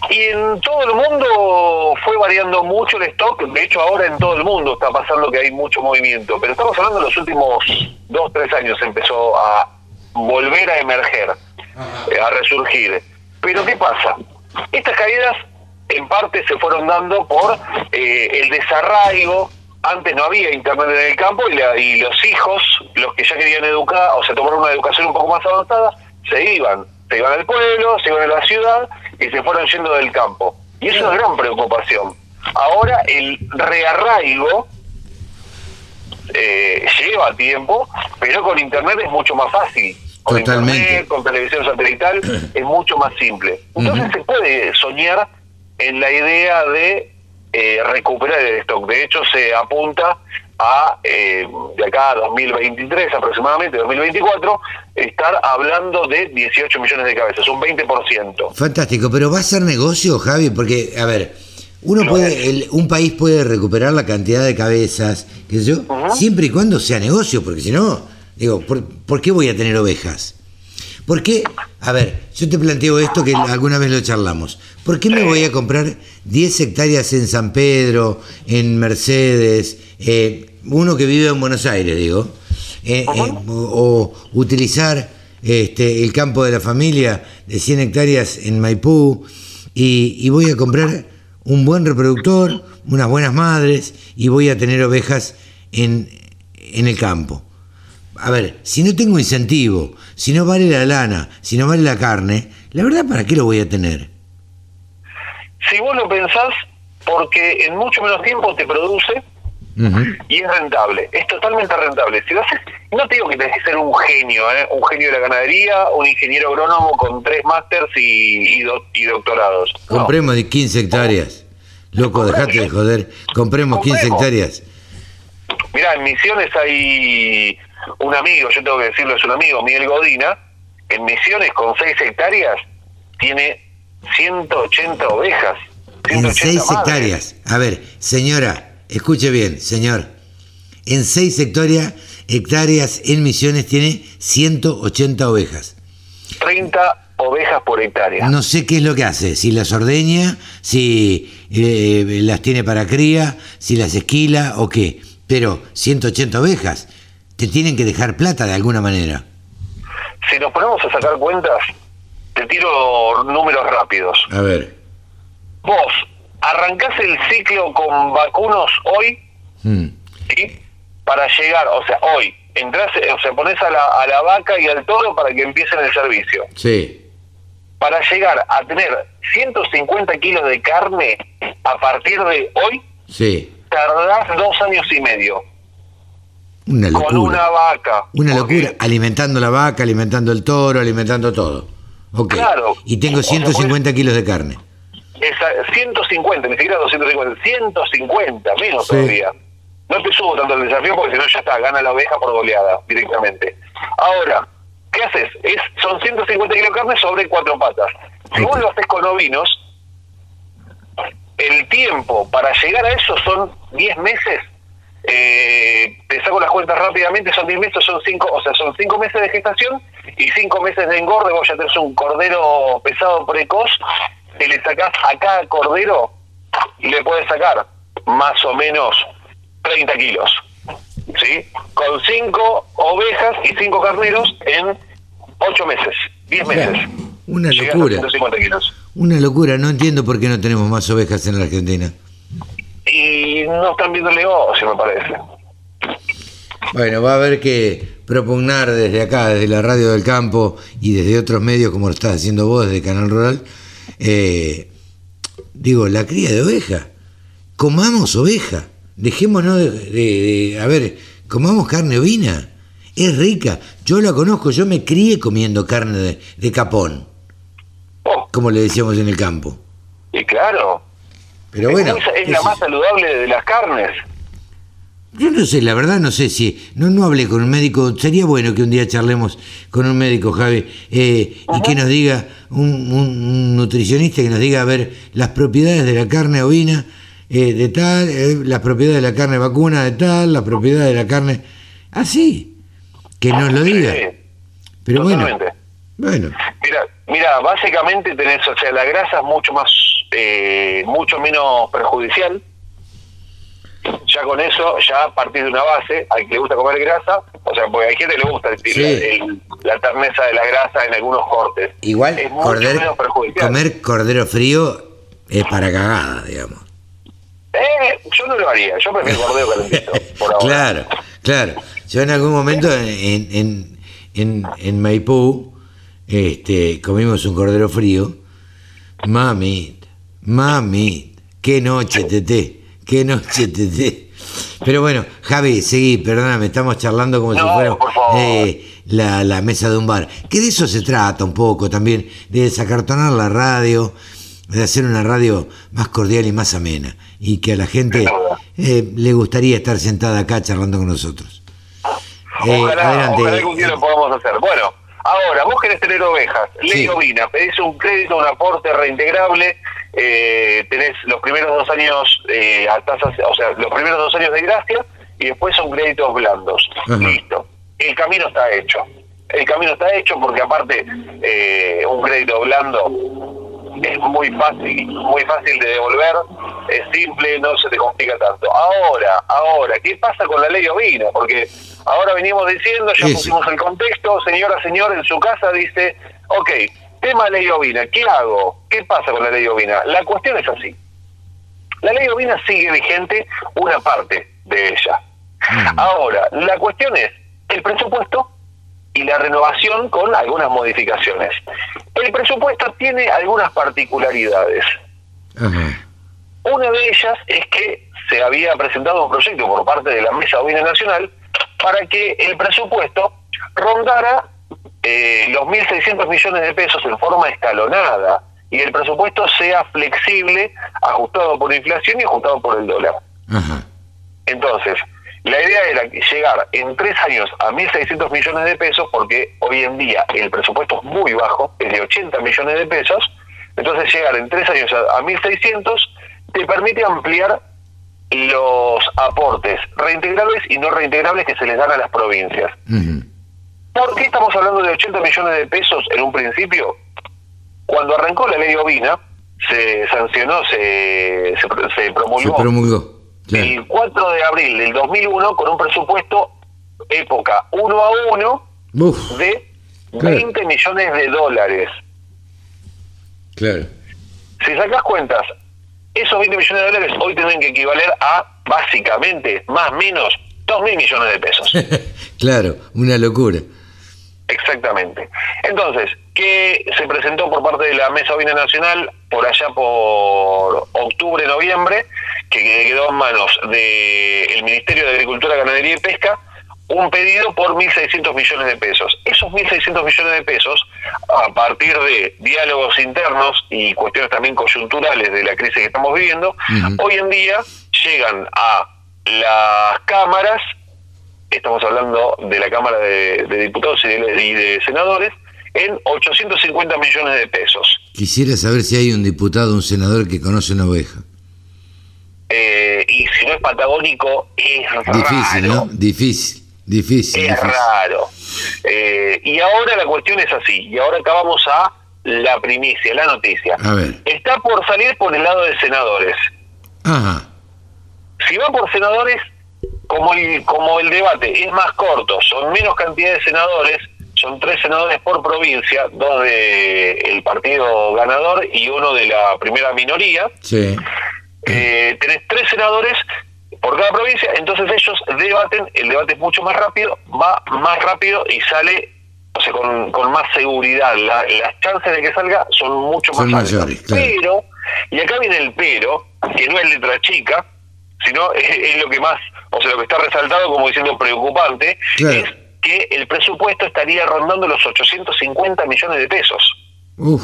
Y en todo el mundo fue variando mucho el stock. De hecho, ahora en todo el mundo está pasando que hay mucho movimiento. Pero estamos hablando de los últimos dos, tres años empezó a volver a emerger, a resurgir. Pero ¿qué pasa? Estas caídas en parte se fueron dando por eh, el desarraigo. Antes no había internet en el campo y, y los hijos, los que ya querían educar, o sea, tomar una educación un poco más avanzada, se iban. Se iban al pueblo, se iban a la ciudad y se fueron yendo del campo. Y eso es una gran preocupación. Ahora el rearraigo eh, lleva tiempo, pero con Internet es mucho más fácil. Con Internet, con televisión satelital, es mucho más simple. Entonces se puede soñar en la idea de eh, recuperar el stock. De hecho, se apunta a, eh, de acá a 2023 aproximadamente, 2024, estar hablando de 18 millones de cabezas, un 20%. Fantástico, pero ¿va a ser negocio, Javi? Porque, a ver, uno puede, un país puede recuperar la cantidad de cabezas, qué sé yo, siempre y cuando sea negocio, porque si no, digo, ¿por, qué voy a tener ovejas? ¿Por qué? A ver, yo te planteo esto que alguna vez lo charlamos. ¿Por qué me voy a comprar 10 hectáreas en San Pedro, en Mercedes, eh, uno que vive en Buenos Aires, digo, eh, eh, o, utilizar este, el campo de la familia de 100 hectáreas en Maipú y, voy a comprar un buen reproductor, unas buenas madres y voy a tener ovejas en, en el campo. A ver, si no tengo incentivo, si no vale la lana, si no vale la carne, la verdad, ¿para qué lo voy a tener? Si vos lo pensás, porque en mucho menos tiempo te produce y es rentable, es totalmente rentable. Si lo haces, no te digo que tenés que ser un genio, ¿eh? un genio de la ganadería, un ingeniero agrónomo con tres másters y, y, doctorados. Compremos de 15 hectáreas. Loco, dejate de joder. Compremos, 15 hectáreas. Mira, en Misiones hay un amigo, yo tengo que decirlo, es un amigo, Miguel Godina. En Misiones, con 6 hectáreas, tiene 180 ovejas. en 6 hectáreas. A ver, señora, escuche bien, señor. En 6 hectáreas en Misiones tiene 180 ovejas. 30 ovejas por hectárea. No sé qué es lo que hace, si las ordeña, si eh, las tiene para cría, si las esquila o qué. Pero 180 ovejas, te tienen que dejar plata de alguna manera. Si nos ponemos a sacar cuentas, te tiro números rápidos. A ver. Vos arrancás el ciclo con vacunos hoy, mm. ¿sí? Para llegar, o sea, hoy, entras, o sea, pones a la, a la vaca y al toro para que empiecen el servicio. Sí. Para llegar a tener 150 kilos de carne a partir de hoy, sí. tardás dos años y medio. Una locura. Con una vaca. Una locura, alimentando la vaca, alimentando el toro, alimentando todo. Okay. Claro. Y tengo 150 kilos de carne. Esa, 150, ni siquiera 250, 150, menos todavía. No te subo tanto el desafío porque si no ya está, gana la oveja por goleada directamente. Ahora, ¿qué haces? Es, son 150 kilos de carne sobre cuatro patas. Si vos lo haces con ovinos, el tiempo para llegar a eso son 10 meses. Eh, te saco las cuentas rápidamente, son 10 meses, son 5, o sea, son 5 meses de gestación y 5 meses de engorde. Vos ya tenés un cordero pesado precoz y le sacás a cada cordero y le puedes sacar más o menos 30 kilos. con cinco ovejas y cinco carneros en ocho meses, diez meses. Una locura. Una locura, no entiendo por qué no tenemos más ovejas en la Argentina. Y no están viendo el negocio, me parece. Bueno, va a haber que propugnar desde acá, desde la radio del campo y desde otros medios como lo estás haciendo vos desde Canal Rural, eh, digo, la cría de oveja. Comamos oveja. Dejémonos de, a ver, comamos carne ovina. Es rica. Yo la conozco, yo me crié comiendo carne de, capón. Oh. Como le decíamos en el campo. Y claro. Pero bueno. Es, la más saludable de las carnes. Yo no sé, la verdad no sé si... No, no hablé con un médico. Sería bueno que un día charlemos con un médico, Javi, eh, y que nos diga, un, nutricionista que nos diga, a ver, las propiedades de la carne ovina eh, de tal, eh, las propiedades de la carne vacuna de tal, las propiedades de la carne... Así, que nos lo diga. Pero bueno, bueno. Mira, mira, básicamente tenés, o sea, la grasa es mucho más, mucho menos perjudicial ya con eso, ya a partir de una base, al que le gusta comer grasa, o sea, porque hay gente que le gusta la terneza de la grasa en algunos cortes. Igual, comer cordero frío es para cagada, digamos. Eh, yo no lo haría, yo prefiero cordero calentito, por ahora. Claro, claro. Yo en algún momento en, en, en, en Maipú este, comimos un cordero frío. Mami, mami, qué noche, tete. Qué noche te, Pero bueno, Javi, seguí, perdóname, estamos charlando como si fuera eh, la, la, mesa de un bar. Que de eso se trata un poco también, de desacartonar la radio, de hacer una radio más cordial y más amena. Y que a la gente eh, le gustaría estar sentada acá charlando con nosotros. Eh, adelante. ojalá algún día lo podamos hacer. Bueno, ahora, vos querés tener ovejas, ley ovina, pedís un crédito, un aporte reintegrable eh, tenés los primeros dos años eh, a tasas, o sea, los primeros dos años de gracia y después son créditos blandos. Listo. El camino está hecho. El camino está hecho porque aparte eh, un crédito blando es muy fácil, muy fácil de devolver, es simple, no se te complica tanto. Ahora, ahora, ¿qué pasa con la ley ovina? Porque ahora venimos diciendo, ya pusimos el contexto, señora, señor, en su casa dice, ok, Tema ley ovina, ¿qué hago? ¿Qué pasa con la ley ovina? La cuestión es así. La ley ovina sigue vigente una parte de ella. Mm. Ahora, la cuestión es el presupuesto y la renovación con algunas modificaciones. El presupuesto tiene algunas particularidades. Una de ellas es que se había presentado un proyecto por parte de la Mesa Ovina Nacional para que el presupuesto rondara eh, los 1.600 millones de pesos en forma escalonada y el presupuesto sea flexible, ajustado por inflación y ajustado por el dólar. Entonces, la idea era llegar en tres años a 1.600 millones de pesos, porque hoy en día el presupuesto es muy bajo, es de 80 millones de pesos, entonces llegar en tres años a, 1.600 te permite ampliar los aportes reintegrables y no reintegrables que se les dan a las provincias. ¿Por qué estamos hablando de 80 millones de pesos en un principio? Cuando arrancó la ley ovina, se sancionó, se, se, promulgó, el 4 de abril del 2001 con un presupuesto época 1 a 1 de 20 millones de dólares. Claro. Si sacas cuentas, esos 20 millones de dólares hoy tienen que equivaler a básicamente, más o menos, 2 mil millones de pesos. claro, una locura. Exactamente. Entonces, ¿qué se presentó por parte de la Mesa Ovina Nacional por allá por octubre, noviembre, que quedó en manos del Ministerio de Agricultura, Ganadería y Pesca, un pedido por 1.600 millones de pesos. Esos 1.600 millones de pesos, a partir de diálogos internos y cuestiones también coyunturales de la crisis que estamos viviendo, hoy en día llegan a las cámaras estamos hablando de la Cámara de, Diputados y de, Senadores, en 850 millones de pesos. Quisiera saber si hay un diputado o un senador que conoce una oveja. Eh, y si no es patagónico, es difícil, ¿no? Difícil, difícil. Es raro. Eh, y ahora la cuestión es así, y ahora acá vamos a la primicia, la noticia. A ver. Está por salir por el lado de senadores. Ajá. Si va por senadores, como el, como el debate es más corto, son menos cantidad de senadores, son tres senadores por provincia, dos de el partido ganador y uno de la primera minoría. Sí. Eh, tenés tres senadores por cada provincia, entonces ellos debaten, el debate es mucho más rápido, va más rápido y sale o sea, con, con más seguridad. las chances de que salga son mucho más mayores. Pero, y acá viene el pero, que no es letra chica, sino es, lo que más, o sea, lo que está resaltado como diciendo preocupante, es que el presupuesto estaría rondando los 850 millones de pesos. Uf,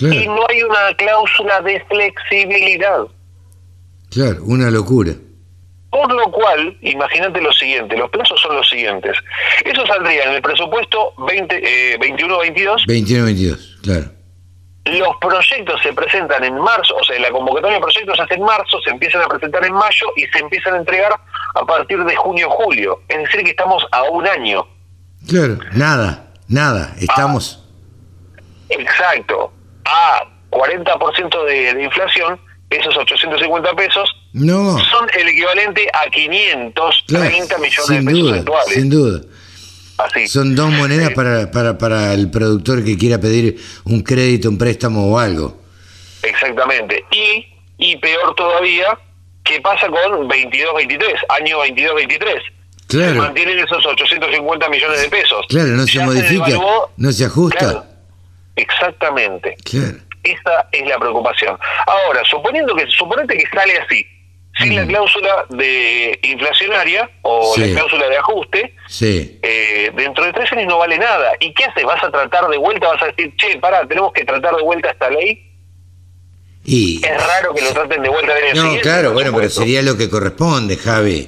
Y no hay una cláusula de flexibilidad. Claro, una locura. Por lo cual, imagínate lo siguiente, los plazos son los siguientes. Eso saldría en el presupuesto 20, eh, 21-22. 21-22, claro. Los proyectos se presentan en marzo, o sea, la convocatoria de proyectos se hace en marzo, se empiezan a presentar en mayo y se empiezan a entregar a partir de junio-julio. Es decir, que estamos a un año. Claro, nada, nada, estamos... Ah, exacto, a 40% de, de inflación, esos 850 pesos no. son el equivalente a 530 millones de pesos duda, Sin duda. Son dos monedas para, para, para el productor que quiera pedir un crédito, un préstamo o algo. Exactamente. Y, y peor todavía, ¿qué pasa con 22-23, año 22-23? Claro. Se mantienen esos 850 millones de pesos. Claro, no se modifica, no se ajusta. exactamente. Claro. Esa es la preocupación. Ahora, suponiendo que, suponete que sale así, sin la cláusula de inflacionaria o la cláusula de ajuste, eh, dentro de tres años no vale nada. ¿Y qué haces? ¿Vas a tratar de vuelta? ¿Vas a decir, che, pará, tenemos que tratar de vuelta esta ley? Y... Es raro que lo traten de vuelta de No, claro, bueno, pero sería lo que corresponde, Javi.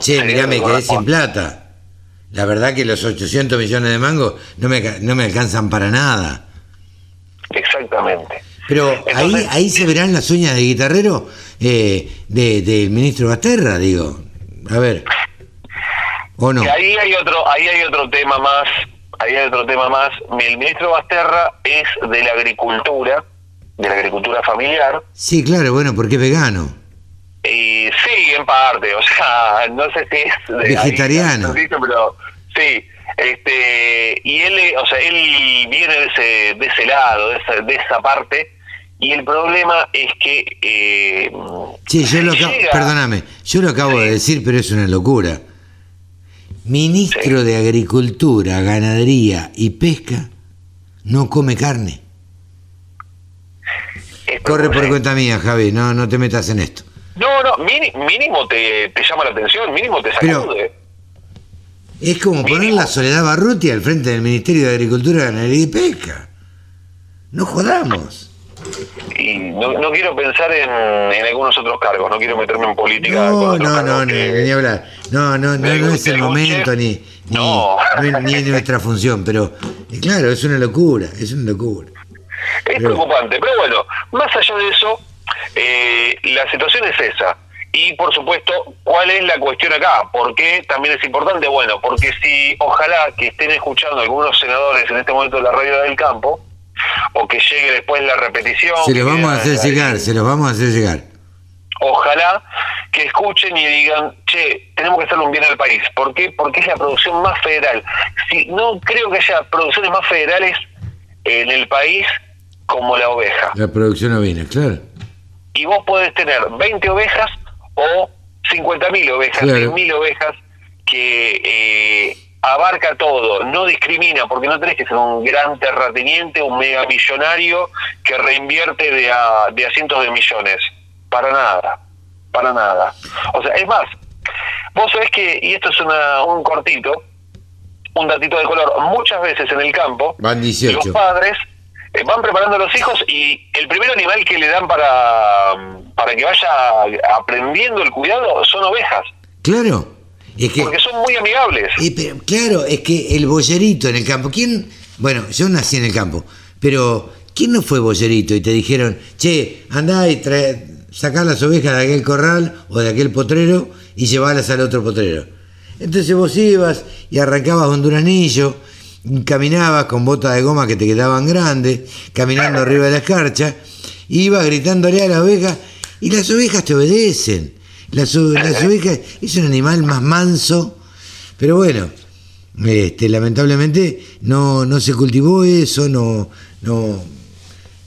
Che, mirá, me quedé sin plata. La verdad que los 800 millones de mangos no me, no me alcanzan para nada. Exactamente. Pero ahí, ahí se verán las uñas de guitarrero eh, del ministro Basterra, digo. A ver. ¿O no? ahí hay otro, ahí hay otro tema más, ahí hay otro tema más. El ministro Basterra es de la agricultura, de la agricultura familiar. Sí, claro, bueno, porque es vegano. Y sí, en parte, o sea, no sé si es vegetariano. pero sí, este, y él, o sea, él viene de ese, de ese lado, de esa, de esa parte, y el problema es que... Eh, sí, yo lo acabo, perdóname, yo lo acabo de decir, pero es una locura. Ministro de Agricultura, Ganadería y Pesca no come carne. Corre por cuenta mía, Javi, no, no te metas en esto. No, no, mínimo te, te llama la atención, mínimo te sacude. Es como poner la Soledad Barruti al frente del Ministerio de Agricultura, Ganadería y Pesca. No jodamos. Y no, quiero pensar en, algunos otros cargos, no quiero meterme en política. No, no, no, ni hablar. No, no, no, es el momento ni, ni, no. ni, es nuestra función, pero eh, claro, es una locura, es una locura. Es preocupante, pero bueno, más allá de eso, eh, la situación es esa. Y por supuesto, ¿cuál es la cuestión acá? ¿Por qué también es importante? Bueno, porque si ojalá que estén escuchando algunos senadores en este momento de la radio del campo, o que llegue después la repetición. Se los vamos a hacer llegar, se los vamos a hacer llegar. Ojalá que escuchen y digan, che, tenemos que hacerle un bien al país. ¿Por qué? Porque es la producción más federal. Si, no creo que haya producciones más federales en el país como la oveja. La producción ovina, claro. Y vos podés tener 20 ovejas o 50.000 ovejas, 100.000 ovejas que eh, abarca todo, no discrimina, porque no tenés que ser un gran terrateniente, un mega millonario que reinvierte de a, de cientos de millones. Para nada, para nada. O sea, es más, vos sabés que, y esto es una, un cortito, un datito de color, muchas veces en el campo, los padres eh, van preparando a los hijos y el primer animal que le dan para, para que vaya aprendiendo el cuidado son ovejas. Claro. Es que, Porque son muy amigables. pero, claro, es que el bollerito en el campo, ¿quién? Bueno, yo nací en el campo, pero ¿quién no fue bollerito y te dijeron, che, andá y trae, sacá las ovejas de aquel corral o de aquel potrero y llevalas al otro potrero? Entonces vos ibas y arrancabas un caminabas con botas de goma que te quedaban grandes, caminando arriba de la escarcha, ibas gritándole a la oveja y las ovejas te obedecen. Las, ovejas es un animal más manso, pero bueno, este, lamentablemente no, no se cultivó eso, no, no,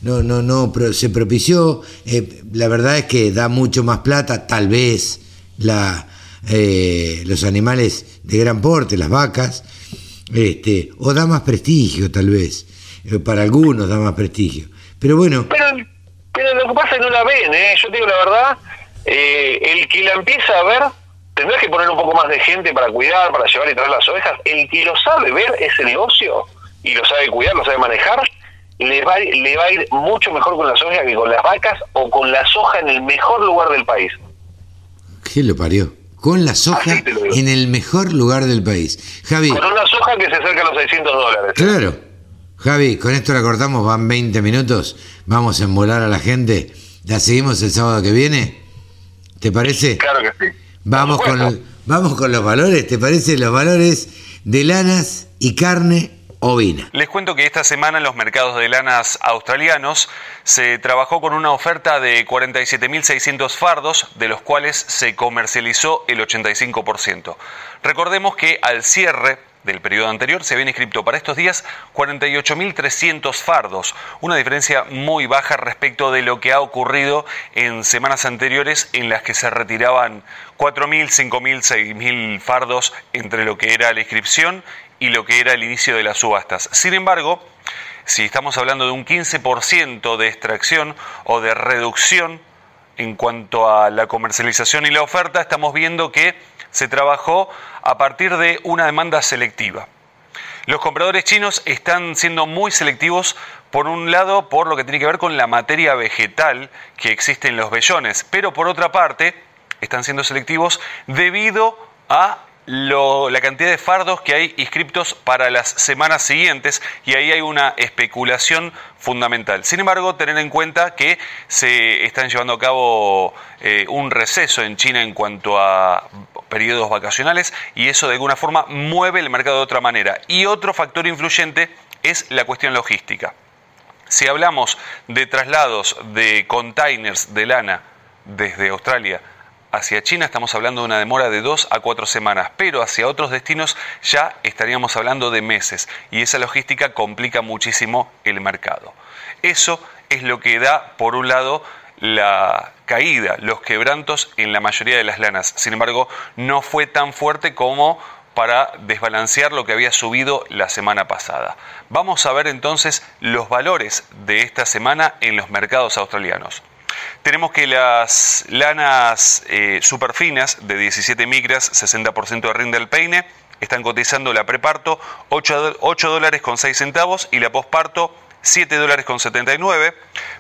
no, no, no se propició. Eh, la verdad es que da mucho más plata, tal vez, la, eh, los animales de gran porte, las vacas, este, o da más prestigio, tal vez. Eh, para algunos da más prestigio. Pero bueno. Pero, pero lo que pasa es que no la ven, ¿eh? Yo digo la verdad, el que la empieza a ver tendrás que poner un poco más de gente para cuidar, para llevar y traer las ovejas. El que lo sabe ver ese negocio y lo sabe cuidar, lo sabe manejar, le va, le va a ir mucho mejor con las ovejas que con las vacas o con la soja en el mejor lugar del país. ¿Qué lo parió? Con la soja en el mejor lugar del país. Javi. Con una soja que se acerca a los 600 dólares. Claro. Javi, con esto la cortamos, van 20 minutos. Vamos a embolar a la gente. ¿La seguimos el sábado que viene? ¿Te parece? Claro que sí. Vamos con, vamos con los valores, ¿te parece? Los valores de lanas y carne Les cuento que esta semana en los mercados de lanas australianos se trabajó con una oferta de 47.600 fardos, de los cuales se comercializó el 85%. Recordemos que al cierre del periodo anterior se habían inscrito para estos días 48.300 fardos, una diferencia muy baja respecto de lo que ha ocurrido en semanas anteriores en las que se retiraban 4.000, 5.000, 6.000 fardos entre lo que era la inscripción y lo que era el inicio de las subastas. Sin embargo, si estamos hablando de un 15% de extracción o de reducción en cuanto a la comercialización y la oferta, estamos viendo que se trabajó a partir de una demanda selectiva. Los compradores chinos están siendo muy selectivos, por un lado, por lo que tiene que ver con la materia vegetal que existe en los vellones, pero por otra parte, están siendo selectivos debido a la cantidad de fardos que hay inscriptos para las semanas siguientes y ahí hay una especulación fundamental. Sin embargo, tener en cuenta que se están llevando a cabo eh, un receso en China en cuanto a periodos vacacionales y eso de alguna forma mueve el mercado de otra manera. Y otro factor influyente es la cuestión logística. Si hablamos de traslados de containers de lana desde Australia hacia China estamos hablando de una demora de dos a cuatro semanas, pero hacia otros destinos ya estaríamos hablando de meses y esa logística complica muchísimo el mercado. Eso es lo que da, por un lado, la caída, los quebrantos en la mayoría de las lanas. Sin embargo, no fue tan fuerte como para desbalancear lo que había subido la semana pasada. Vamos a ver entonces los valores de esta semana en los mercados australianos. Tenemos que las lanas eh, superfinas de 17 micras, 60% de rinde al peine, están cotizando la preparto 8, 8 dólares con 6 centavos y la posparto 7 dólares con 79,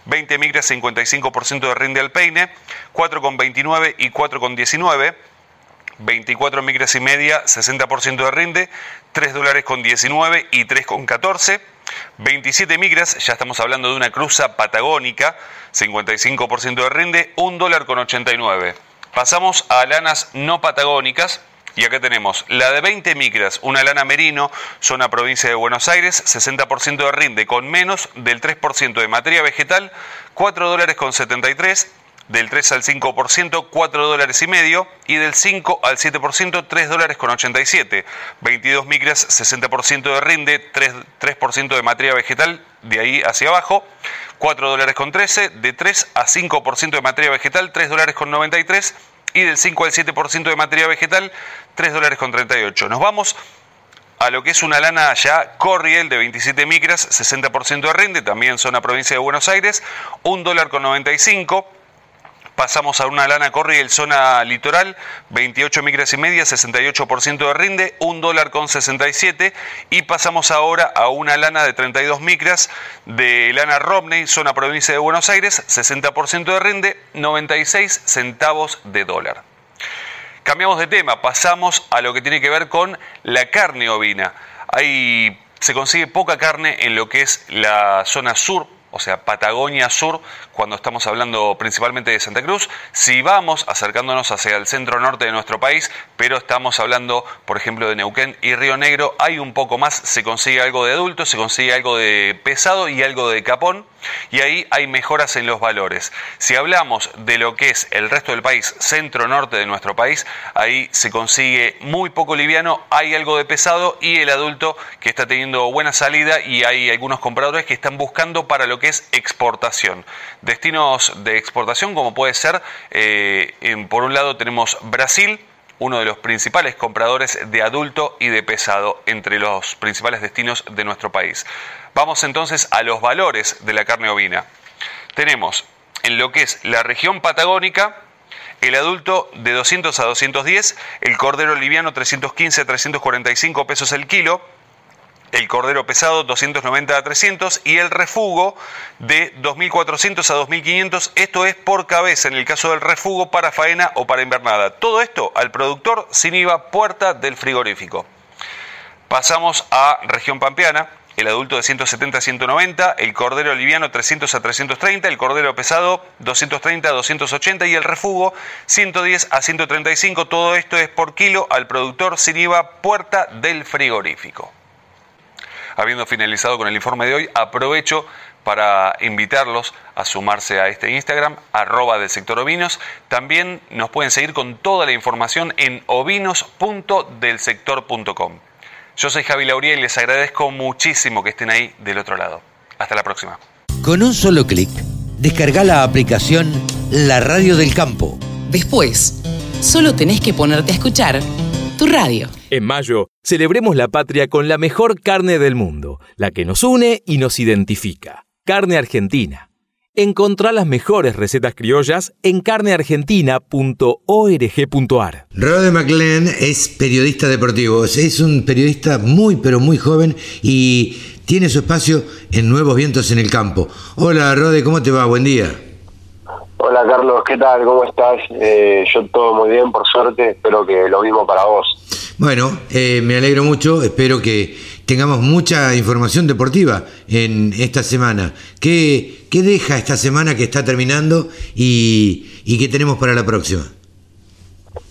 20 micras 55% de rinde al peine, 4,29 y 4,19, 24 micras y media 60% de rinde, 3 dólares con 19 y 3,14, 27 micras, ya estamos hablando de una cruza patagónica, 55% de rinde, 1 dólar con 89. Pasamos a lanas no patagónicas, y acá tenemos la de 20 micras, una lana merino, zona provincia de Buenos Aires, 60% de rinde con menos del 3% de materia vegetal, 4 dólares con 73, del 3 al 5%, 4 dólares y medio, y del 5 al 7%, 3 dólares con 87. 22 micras, 60% de rinde, 3, 3% de materia vegetal, de ahí hacia abajo, 4 dólares con 13, de 3 a 5% de materia vegetal, 3 dólares con 93, y del 5 al 7% de materia vegetal, 3 dólares con 38. Nos vamos a lo que es una lana ya Corriel de 27 micras, 60% de rinde, también zona provincia de Buenos Aires, 1 dólar con 95. Pasamos a una lana Corriel zona litoral, 28 micras y media, 68% de rinde, 1 dólar con 67. Y pasamos ahora a una lana de 32 micras de lana Romney, zona provincia de Buenos Aires, 60% de rinde, 96 centavos de dólar. Cambiamos de tema, pasamos a lo que tiene que ver con la carne ovina. Hay, se consigue poca carne en lo que es la zona sur o sea, Patagonia Sur, cuando estamos hablando principalmente de Santa Cruz. Si vamos acercándonos hacia el centro norte de nuestro país, pero estamos hablando, por ejemplo, de Neuquén y Río Negro, hay un poco más, se consigue algo de adulto, se consigue algo de pesado y algo de capón y ahí hay mejoras en los valores. Si hablamos de lo que es el resto del país, centro-norte de nuestro país, ahí se consigue muy poco liviano, hay algo de pesado y el adulto que está teniendo buena salida y hay algunos compradores que están buscando para lo que es exportación. Destinos de exportación como puede ser, eh, por un lado tenemos Brasil, uno de los principales compradores de adulto y de pesado entre los principales destinos de nuestro país. Vamos entonces a los valores de la carne ovina. Tenemos en lo que es la región patagónica, el adulto de 200 a 210, el cordero liviano 315 a 345 pesos el kilo, el cordero pesado 290 a 300 y el refugo de 2.400 a 2.500. Esto es por cabeza en el caso del refugo para faena o para invernada. Todo esto al productor sin IVA puerta del frigorífico. Pasamos a región pampeana el adulto de 170 a 190, el cordero liviano 300 a 330, el cordero pesado 230 a 280 y el refugo 110 a 135. Todo esto es por kilo al productor sin IVA puerta del frigorífico. Habiendo finalizado con el informe de hoy, aprovecho para invitarlos a sumarse a este Instagram, arroba del sector ovinos. También nos pueden seguir con toda la información en ovinos.delsector.com. Yo soy Javi Lauría y les agradezco muchísimo que estén ahí del otro lado. Hasta la próxima. Con un solo clic, descarga la aplicación La Radio del Campo. Después, solo tenés que ponerte a escuchar tu radio. En mayo, celebremos la patria con la mejor carne del mundo, la que nos une y nos identifica. Carne Argentina. Encontrá las mejores recetas criollas en carneargentina.org.ar. Rode McLean es periodista deportivo, es un periodista muy pero muy joven y tiene su espacio en Nuevos Vientos en el Campo. Hola Rode, ¿cómo te va? Buen día. Hola Carlos, ¿qué tal? ¿Cómo estás? Eh, yo todo muy bien, por suerte, espero que lo mismo para vos. Bueno, eh, me alegro mucho, espero que tengamos mucha información deportiva en esta semana. ¿Qué, qué deja esta semana que está terminando y, y qué tenemos para la próxima?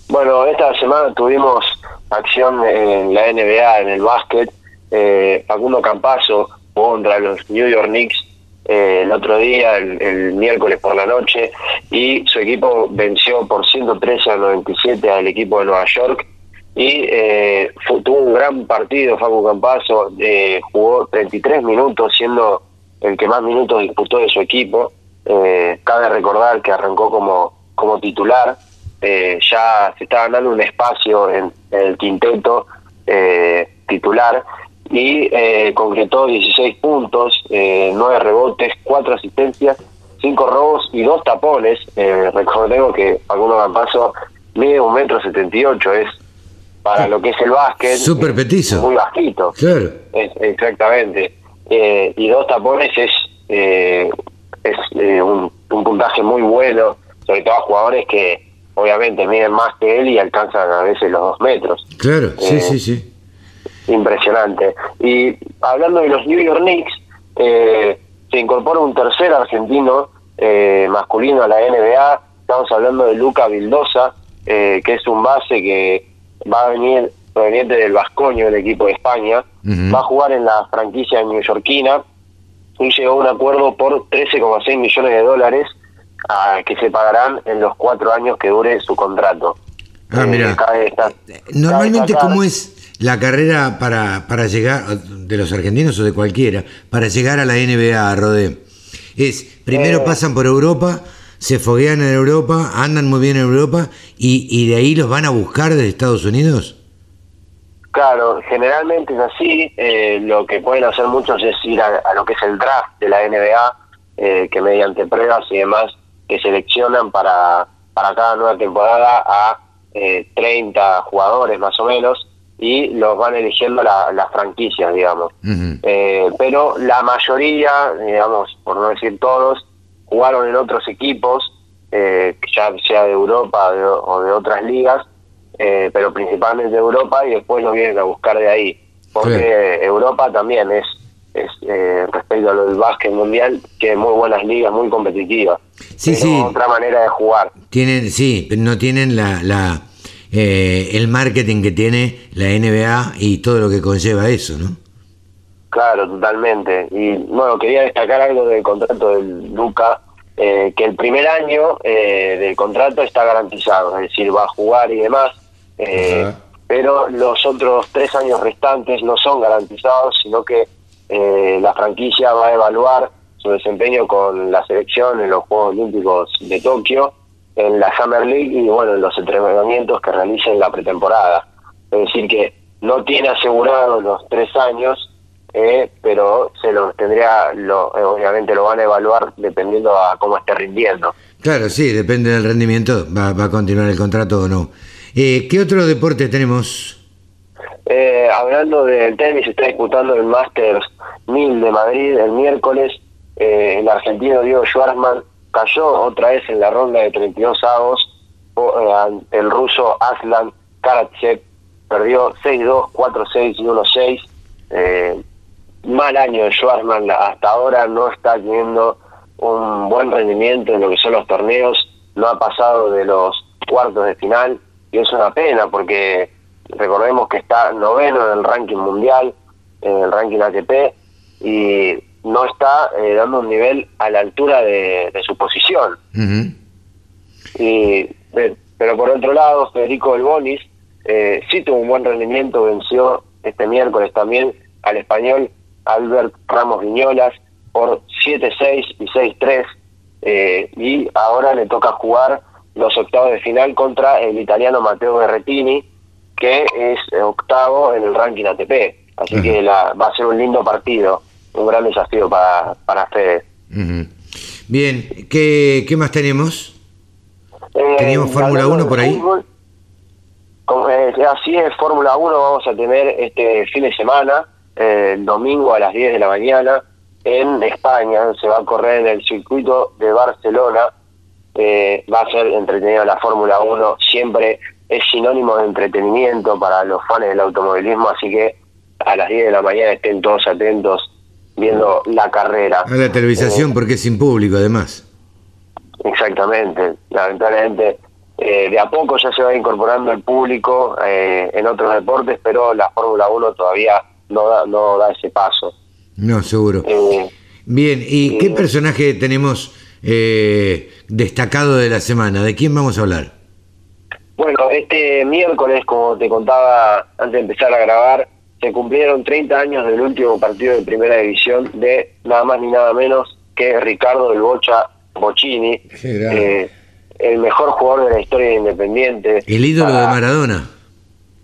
Bueno, esta semana tuvimos acción en la NBA, en el básquet. Eh, Facundo Campazo contra los New York Knicks eh, el otro día, el, miércoles por la noche, y su equipo venció por 113 a 97 al equipo de Nueva York. Y eh, tuvo un gran partido Facu Campazo, eh, jugó 33 minutos siendo el que más minutos disputó de su equipo. Eh, cabe recordar que arrancó como, como titular, eh, ya se está ganando un espacio en, el quinteto eh, titular y eh, concretó 16 puntos, eh, 9 rebotes, 4 asistencias, 5 robos y 2 tapones. Eh, recordemos que Facundo Campazo mide un metro 78, es para lo que es el básquet. Súper petizo. Muy bajito. Claro. exactamente. Eh, y dos tapones es, eh, es eh, un, puntaje muy bueno, sobre todo a jugadores que obviamente miden más que él y alcanzan a veces los dos metros. Claro, sí, sí, sí. Impresionante. Y hablando de los New York Knicks, se incorpora un tercer argentino masculino a la NBA. Estamos hablando de Luca Vildosa, que es un base que va a venir proveniente del Vascoño, el equipo de España, va a jugar en la franquicia neoyorquina y llegó a un acuerdo por 13,6 millones de dólares a, que se pagarán en los cuatro años que dure su contrato. Ah, eh, mira. Normalmente, ¿cómo es la carrera para, para llegar, de los argentinos o de cualquiera, para llegar a la NBA, Rodé? Es, primero eh, pasan por Europa, se foguean en Europa, andan muy bien en Europa y, y de ahí los van a buscar desde Estados Unidos? Claro, generalmente es así. Eh, lo que pueden hacer muchos es ir a, lo que es el draft de la NBA, eh, que mediante pruebas y demás que seleccionan para, para cada nueva temporada a eh, 30 jugadores más o menos y los van eligiendo las franquicias, digamos. eh, pero la mayoría, digamos, por no decir todos, jugaron en otros equipos, eh, ya sea de Europa o de otras ligas, eh, pero principalmente de Europa y después lo vienen a buscar de ahí. Porque Europa también es es, eh, respecto a lo del básquet mundial, que muy buenas ligas, muy competitivas. Sí, sí. Otra manera de jugar. Tienen, sí, no tienen la, la eh, el marketing que tiene la NBA y todo lo que conlleva eso, ¿no? Claro, totalmente. Y bueno, quería destacar algo del contrato del Luca, eh, que el primer año eh, del contrato está garantizado, es decir, va a jugar y demás, eh, pero los otros tres años restantes no son garantizados, sino que la franquicia va a evaluar su desempeño con la selección en los Juegos Olímpicos de Tokio, en la Summer League y bueno, en los entrenamientos que realicen la pretemporada. Es decir, que no tiene asegurado los tres años, eh, pero se lo tendría, lo, eh, obviamente lo van a evaluar dependiendo a cómo esté rindiendo. Claro, sí, depende del rendimiento, va, va a continuar el contrato o no. Eh, ¿Qué otro deporte tenemos? Eh, hablando del tenis, está disputando el Masters 1000 de Madrid el miércoles. el argentino Diego Schwartzman cayó otra vez en la ronda de 32 avos. el ruso Aslan Karatsev perdió 6-2, 4-6 y 1-6. Eh, mal año de Schwarzman, hasta ahora no está teniendo un buen rendimiento en lo que son los torneos, no ha pasado de los cuartos de final y es una pena porque recordemos que está noveno en el ranking mundial, en el ranking ATP y no está eh, dando un nivel a la altura de, su posición. y, pero por otro lado, Federico El Bonis eh, sí tuvo un buen rendimiento, venció este miércoles también al español Albert Ramos Viñolas por 7-6 y 6-3 eh, y ahora le toca jugar los octavos de final contra el italiano Matteo Berretini que es octavo en el ranking ATP así que la, va a ser un lindo partido un gran desafío para, para Fede bien ¿qué, qué más tenemos? Eh, ¿teníamos Fórmula 1 por ahí? Eh, así es, Fórmula 1 vamos a tener este fin de semana el domingo a las 10 de la mañana en España. Se va a correr en el circuito de Barcelona. Eh, va a ser entretenida la Fórmula 1. Siempre es sinónimo de entretenimiento para los fans del automovilismo. Así que a las 10 de la mañana estén todos atentos viendo la carrera. A la televisación eh, porque es sin público además. Exactamente. Lamentablemente eh, de a poco ya se va incorporando el público en otros deportes, pero la Fórmula 1 todavía no da, no da ese paso. No, seguro. Eh, Bien, ¿y qué personaje tenemos eh, destacado de la semana? ¿De quién vamos a hablar? Bueno, este miércoles, como te contaba antes de empezar a grabar, se cumplieron 30 años del último partido de primera división de nada más ni nada menos que Ricardo del Bocha Bocini, eh, el mejor jugador de la historia de Independiente. El ídolo de Maradona.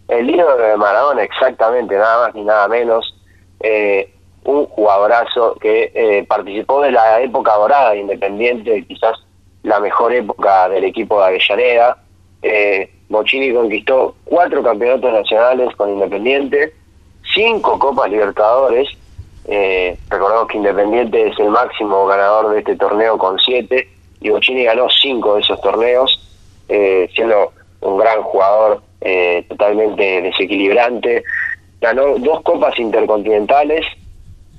El ídolo de Maradona, exactamente, nada más ni nada menos. Eh, un jugadorazo que eh, participó de la época dorada de Independiente, quizás la mejor época del equipo de Avellaneda. Eh, Mochini conquistó cuatro campeonatos nacionales con Independiente, cinco Copas Libertadores. Eh, recordemos que Independiente es el máximo ganador de este torneo con siete y Mochini ganó cinco de esos torneos, siendo un gran jugador eh, totalmente desequilibrante. Ganó dos copas intercontinentales,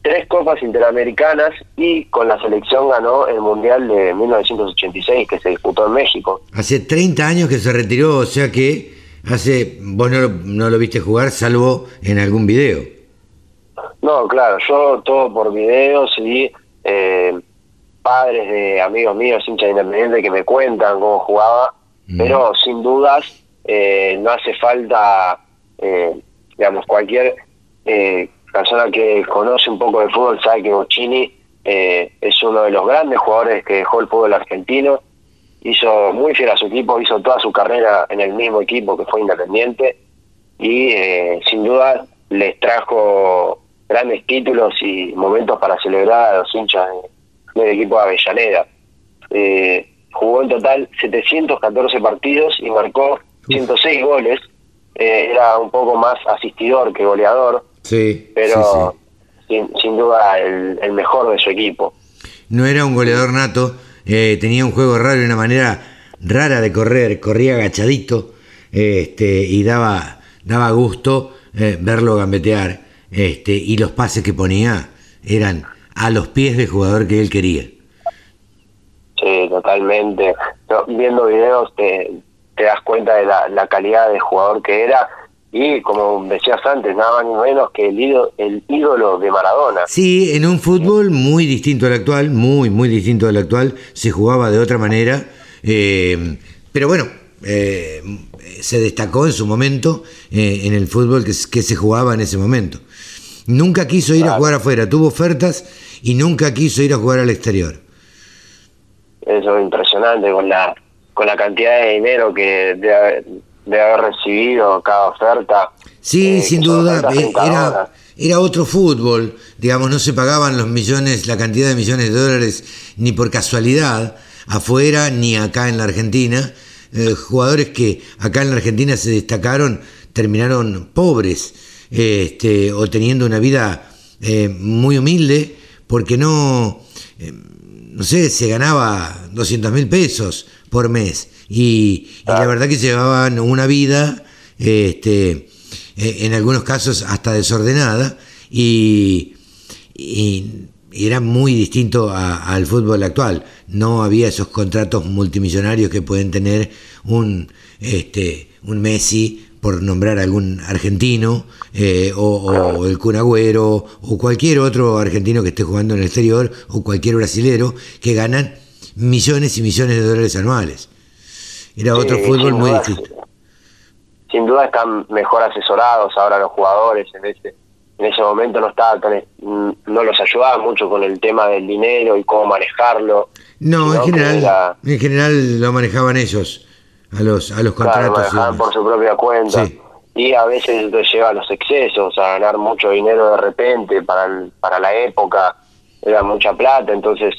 tres copas interamericanas y con la selección ganó el Mundial de 1986 que se disputó en México. Hace 30 años que se retiró, o sea que hace vos no lo, no lo viste jugar salvo en algún video. No, claro, yo todo por videos y eh, padres de amigos míos, hinchas independientes que me cuentan cómo jugaba, mm. pero sin dudas eh, no hace falta, eh, digamos, cualquier eh, persona que conoce un poco de fútbol sabe que Bocini es uno de los grandes jugadores que dejó el fútbol argentino, hizo muy fiel a su equipo, hizo toda su carrera en el mismo equipo que fue Independiente y sin duda les trajo grandes títulos y momentos para celebrar a los hinchas del equipo de Avellaneda. jugó en total 714 partidos y marcó 106 goles, eh, era un poco más asistidor que goleador, sí, pero Sin, duda el, mejor de su equipo. No era un goleador nato, eh, tenía un juego raro y una manera rara de correr, corría agachadito este, y daba, daba gusto eh, verlo gambetear este, y los pases que ponía eran a los pies del jugador que él quería. Sí, totalmente. viendo videos te, te das cuenta de la, la calidad de jugador que era y como decías antes, nada más ni menos que el ídolo, el ídolo de Maradona. Sí, en un fútbol muy distinto al actual, muy, muy distinto al actual, se jugaba de otra manera, eh, pero bueno, eh, se destacó en su momento eh, en el fútbol que, que, se jugaba en ese momento. Nunca quiso ir a jugar afuera, tuvo ofertas y nunca quiso ir a jugar al exterior. Eso es impresionante con la con la cantidad de dinero que de haber recibido cada oferta. Sí, eh, sin duda, eh, era, era otro fútbol, digamos, no se pagaban los millones, la cantidad de millones de dólares ni por casualidad, afuera ni acá en la Argentina. Eh, jugadores que acá en la Argentina se destacaron terminaron pobres este, o teniendo una vida muy humilde porque no, no sé, se ganaba 200 mil pesos por mes y, la verdad que llevaban una vida, este, e, en algunos casos hasta desordenada, y, era muy distinto al fútbol actual. No había esos contratos multimillonarios que pueden tener un, este, un Messi, por nombrar algún argentino, eh, o, el Kun o cualquier otro argentino que esté jugando en el exterior, o cualquier brasilero, que ganan millones y millones de dólares anuales. Era otro fútbol muy distinto. Sin duda están mejor asesorados ahora los jugadores en ese en ese momento no estaba no los ayudaba mucho con el tema del dinero y cómo manejarlo. No, en general, en general lo manejaban ellos a los a los contratos. Claro, por su propia cuenta. Y a veces eso lleva a los excesos, a ganar mucho dinero de repente para, para la época, era mucha plata, entonces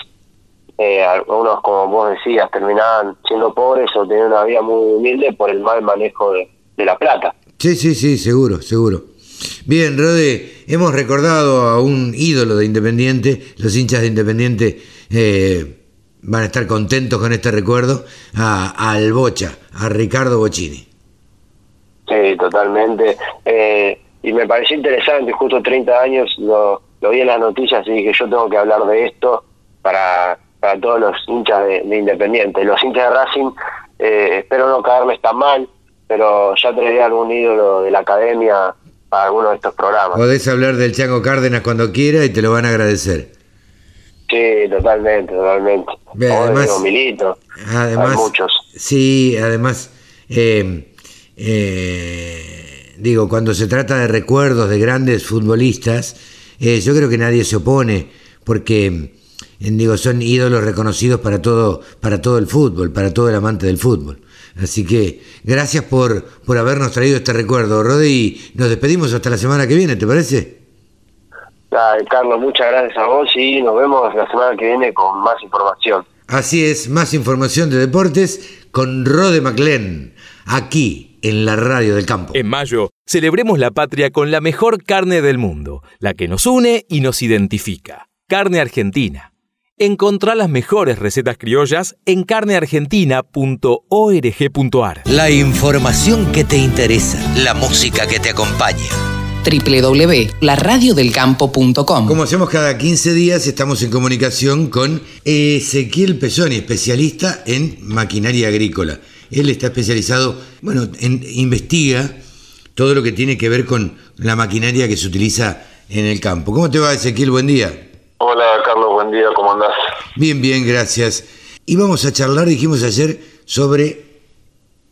eh, algunos, como vos decías, terminaban siendo pobres o tenían una vida muy humilde por el mal manejo de, la plata. Sí, sí, sí, seguro, seguro. Bien, Rode, hemos recordado a un ídolo de Independiente, los hinchas de Independiente eh, van a estar contentos con este recuerdo, a, al Bocha, a Ricardo Bocini. Sí, totalmente. Eh, y me pareció interesante, justo 30 años lo, lo vi en las noticias y dije, yo tengo que hablar de esto para para todos los hinchas de, Independiente. Los hinchas de Racing, eh, espero no caerme tan mal, pero ya traeré algún ídolo de la academia para alguno de estos programas. Podés hablar del Chango Cárdenas cuando quiera y te lo van a agradecer. Sí, totalmente, totalmente. además, Milito, además, hay muchos. Sí, además, eh, eh, digo, cuando se trata de recuerdos de grandes futbolistas, yo creo que nadie se opone, porque digo, son ídolos reconocidos para todo, para todo el fútbol, para todo el amante del fútbol. Así que gracias por, por habernos traído este recuerdo, Rode, y nos despedimos hasta la semana que viene, ¿te parece? Carlos, muchas gracias a vos y nos vemos la semana que viene con más información. Así es, más información de deportes con Rode MacLean, aquí en la radio del campo. En mayo, celebremos la patria con la mejor carne del mundo, la que nos une y nos identifica. Carne argentina Encontrá las mejores recetas criollas en carneargentina.org.ar. La información que te interesa, la música que te acompaña www.laradiodelcampo.com Como hacemos cada 15 días, estamos en comunicación con Ezequiel Pesoni, especialista en maquinaria agrícola. Él está especializado, bueno, en, investiga todo lo que tiene que ver con la maquinaria que se utiliza en el campo. ¿Cómo te va, Ezequiel? Buen día. Hola Carlos, buen día, ¿cómo andás? Bien, bien, gracias. Y vamos a charlar, dijimos ayer, sobre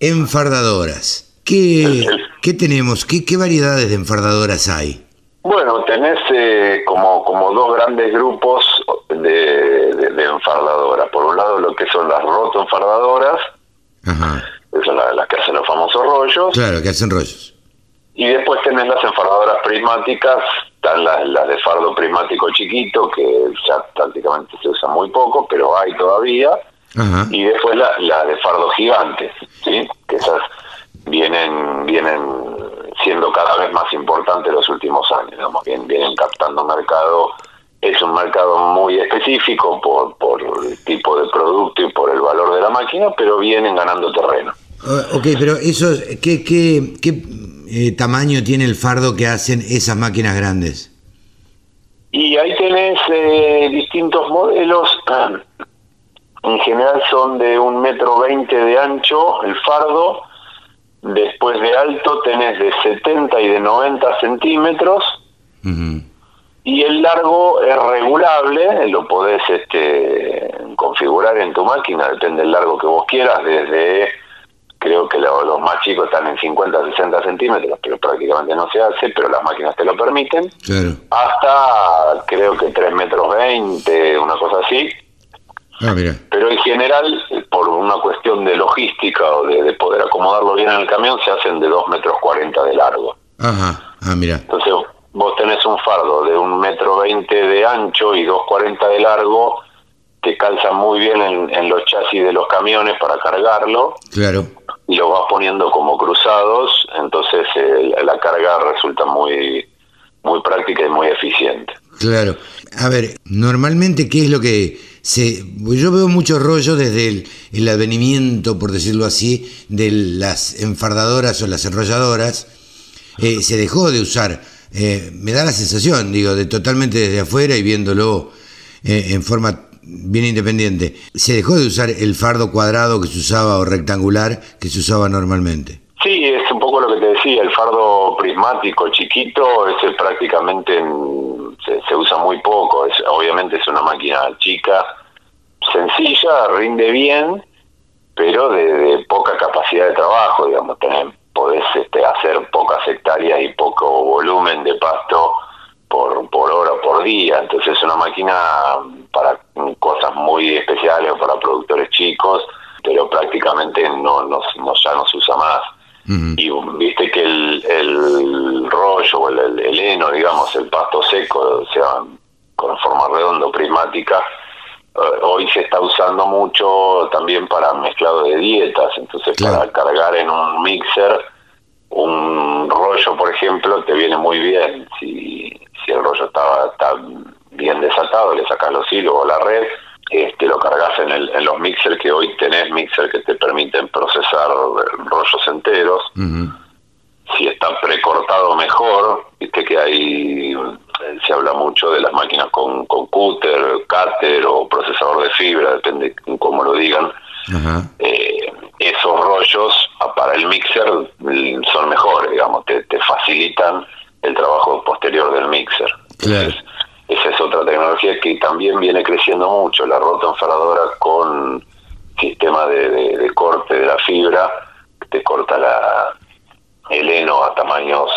enfardadoras. ¿Qué, ¿qué tenemos? ¿Qué, ¿Qué variedades de enfardadoras hay? Bueno, tenés eh, como, como dos grandes grupos de, de, enfardadoras. Por un lado lo que son las roto enfardadoras, Ajá. que son las, las que hacen los famosos rollos. Claro, que hacen rollos. Y después tenés las enfardadoras prismáticas, están las, de fardo prismático chiquito, que ya prácticamente se usa muy poco, pero hay todavía. Y después las la de fardo gigante, ¿sí? que esas vienen vienen siendo cada vez más importantes los últimos años, digamos, vienen, vienen captando mercado. Es un mercado muy específico por, por el tipo de producto y por el valor de la máquina, pero vienen ganando terreno. Ah, ok, pero eso, ¿qué, qué, qué eh, tamaño tiene el fardo que hacen esas máquinas grandes? Y ahí tenés eh, distintos modelos. En general son de un metro veinte de ancho el fardo. Después de alto tenés de 70 y de 90 centímetros. Y el largo es regulable, lo podés este, configurar en tu máquina, depende del largo que vos quieras, desde creo que los más chicos están en 50, 60 centímetros, pero prácticamente no se hace, pero las máquinas te lo permiten, hasta creo que 3 metros 20, una cosa así. Ah, pero en general, por una cuestión de logística o de, poder acomodarlo bien en el camión, se hacen de 2 metros 40 de largo. Ajá, ah, mira. Entonces vos tenés un fardo de un metro 20 de ancho y 2,40 de largo, te calza muy bien en, en los chasis de los camiones para cargarlo. Claro y lo vas poniendo como cruzados, entonces eh, la carga resulta muy, muy práctica y muy eficiente. Claro. A ver, normalmente, ¿qué es lo que se... Yo veo muchos rollos desde el, el advenimiento, por decirlo así, de las enfardadoras o las enrolladoras. Eh, se dejó de usar. Eh, me da la sensación, digo, de totalmente desde afuera y viéndolo en forma bien independiente, se dejó de usar el fardo cuadrado que se usaba o rectangular que se usaba normalmente. Sí, es un poco lo que te decía, el fardo prismático chiquito, ese prácticamente se, usa muy poco, es, obviamente es una máquina chica, sencilla, rinde bien, pero de, poca capacidad de trabajo, digamos, tener, podés este, hacer pocas hectáreas y poco volumen de pasto por, por hora o por día, entonces es una máquina para cosas muy especiales o para productores chicos, pero prácticamente no, no, ya no se usa más. Y viste que el, el rollo o el, el, heno, digamos, el pasto seco, o sea, con forma redondo, prismática, eh, hoy se está usando mucho también para mezclado de dietas, entonces para cargar en un mixer un rollo, por ejemplo, te viene muy bien. Si, si el rollo está, está bien desatado, le sacas los hilos o la red, este, lo cargas en, el, en los mixers que hoy tenés, mixer que te permiten procesar rollos enteros. Si está precortado mejor, viste que hay, se habla mucho de las máquinas con, con cúter, cáter o procesador de fibra, depende cómo lo digan. Eh, esos rollos para el mixer son mejores, digamos, te, te facilitan el trabajo posterior del mixer. Claro. esa es otra tecnología que también viene creciendo mucho, la rotoenfaradora con sistema de, corte de la fibra, te corta la, el heno a tamaños,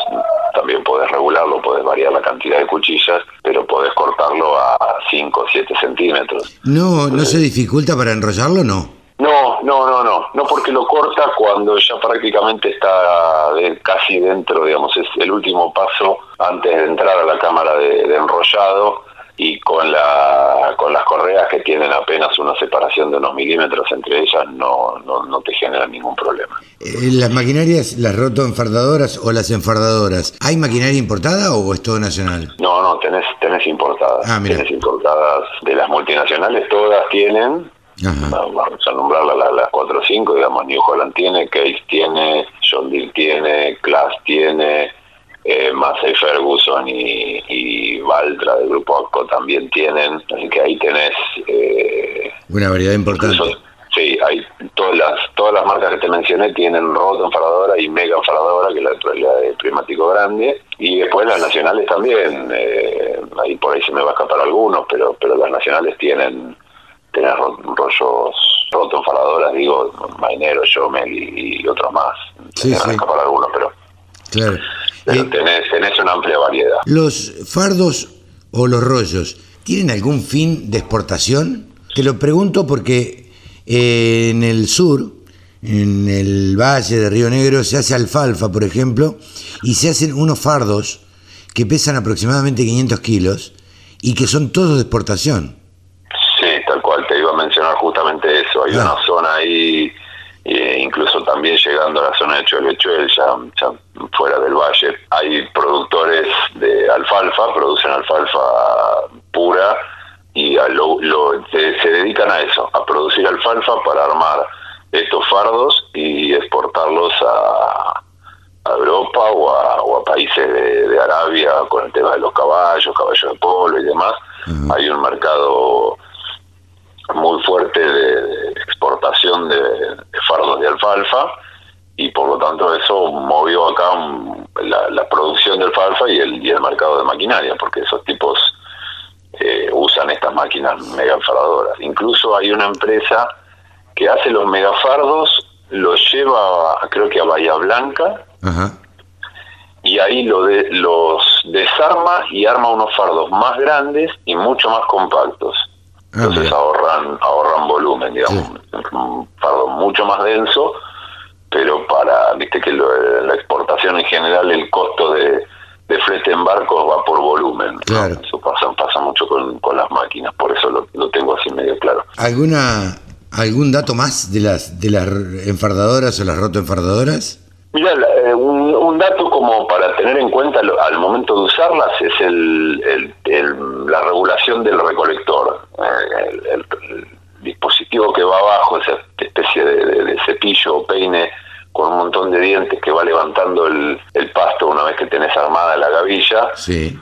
también puedes regularlo, puedes variar la cantidad de cuchillas, pero puedes cortarlo a 5 o 7 centímetros. No, ¿No se dificulta para enrollarlo no? No, no, no, no, no porque lo corta cuando ya prácticamente está casi dentro, digamos, es el último paso antes de entrar a la cámara de, enrollado y con la con las correas que tienen apenas una separación de unos milímetros entre ellas no, no, no te genera ningún problema. Eh, ¿Las maquinarias, las rotoenfardadoras o las enfardadoras, hay maquinaria importada o es todo nacional? No, no, tenés, tenés importadas. Ah, tenés importadas de las multinacionales, todas tienen, Vamos a nombrar las la, 4 o 5, digamos, New Holland tiene, Case tiene, John Deere tiene, Class tiene, eh, Massey Ferguson y, y Valtra del Grupo ACO también tienen, así que ahí tenés... Eh, Una variedad importante. sí, hay todas las todas las marcas que te mencioné tienen roto enfaradora y mega enfaradora, que es la, de primático grande, y después las nacionales también, eh, ahí por ahí se me va a escapar algunos, pero pero las nacionales tienen tenés rollos rotoenfaladoras, digo, Mainero, Yomel y, otros más. Sí, sí. escapar algunos, pero, claro. Eh, tenés, tenés una amplia variedad. ¿Los fardos o los rollos tienen algún fin de exportación? Te lo pregunto porque eh, en el sur, en el valle de Río Negro, se hace alfalfa, por ejemplo, y se hacen unos fardos que pesan aproximadamente 500 kilos y que son todos de exportación Hay una zona ahí, eh, incluso también llegando a la zona de Cholechuel, ya, ya fuera del valle, hay productores de alfalfa, producen alfalfa pura y lo, se, dedican a eso, a producir alfalfa para armar estos fardos y exportarlos a, Europa o a, países de, Arabia con, tema de los caballos, caballos de polo y demás, hay un mercado muy fuerte de, exportación de, fardos de alfalfa y por lo tanto eso movió acá la, producción de alfalfa y el, y el mercado de maquinaria, porque esos tipos eh, usan estas máquinas megafardadoras. Incluso hay una empresa que hace los megafardos, los lleva creo que a Bahía Blanca y ahí lo de, los desarma y arma unos fardos más grandes y mucho más compactos. Ah, Entonces ahorran ahorran volumen, digamos, un fardo mucho más denso, pero para, viste que la exportación en general el costo de, de flete en barcos va por volumen. Claro. Eso pasa, pasa mucho con, con las máquinas, por eso lo, lo tengo así medio claro. ¿Alguna algún dato más de las de las enfardadoras o las rotoenfardadoras? Mira, eh, un, dato como para tener en cuenta al momento de usarlas es el, la regulación del recolector. Eh, el, dispositivo que va abajo, esa especie de, cepillo o peine con un montón de dientes que va levantando el, pasto una vez que tenés armada la gavilla, sí.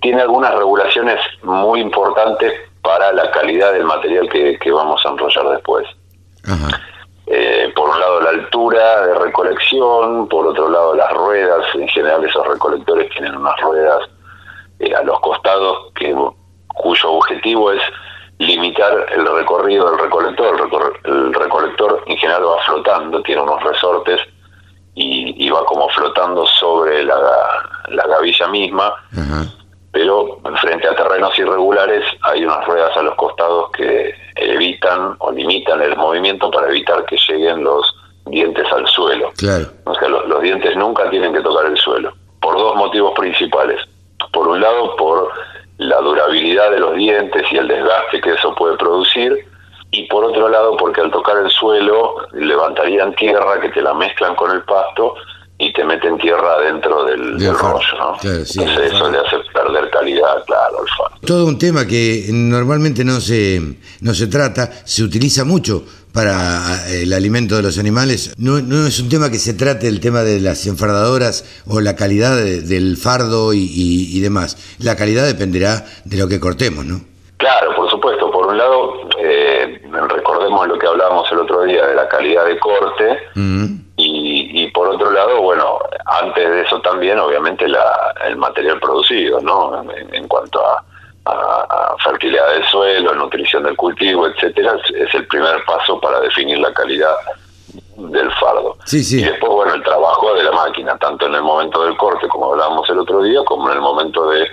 tiene algunas regulaciones muy importantes para la calidad del material que, que vamos a enrollar después. Ajá. Eh, por un lado la altura de recolección, por otro lado las ruedas, en general esos recolectores tienen unas ruedas eh, a los costados que cuyo objetivo es limitar el recorrido del recolector. El, recolector en general va flotando, tiene unos resortes y, va como flotando sobre la, la gavilla misma. Pero frente a terrenos irregulares hay unas ruedas a los costados que evitan o limitan el movimiento para evitar que lleguen los dientes al suelo. Claro. O sea, los, dientes nunca tienen que tocar el suelo, por dos motivos principales. Por un lado, por la durabilidad de los dientes y el desgaste que eso puede producir, y por otro lado, porque al tocar el suelo levantarían tierra que te la mezclan con el pasto y te meten tierra dentro del, rollo, ¿no? Entonces eso le hace perder calidad, claro, al. Todo un tema que normalmente no se, no se trata, se utiliza mucho para eh, el alimento de los animales. No, no es un tema que se trate el tema de las enfardadoras o la calidad del fardo y, y, demás. La calidad dependerá de lo que cortemos, ¿no? Claro, por supuesto. Por un lado, eh, recordemos lo que hablábamos el otro día de la calidad de corte. Y, por otro lado, bueno, antes de eso también, obviamente, la, el material producido, ¿no? En, cuanto a, fertilidad del suelo, nutrición del cultivo, etcétera, es, el primer paso para definir la calidad del fardo. Sí, sí. Y después, bueno, el trabajo de la máquina, tanto en el momento del corte, como hablábamos el otro día, como en el momento de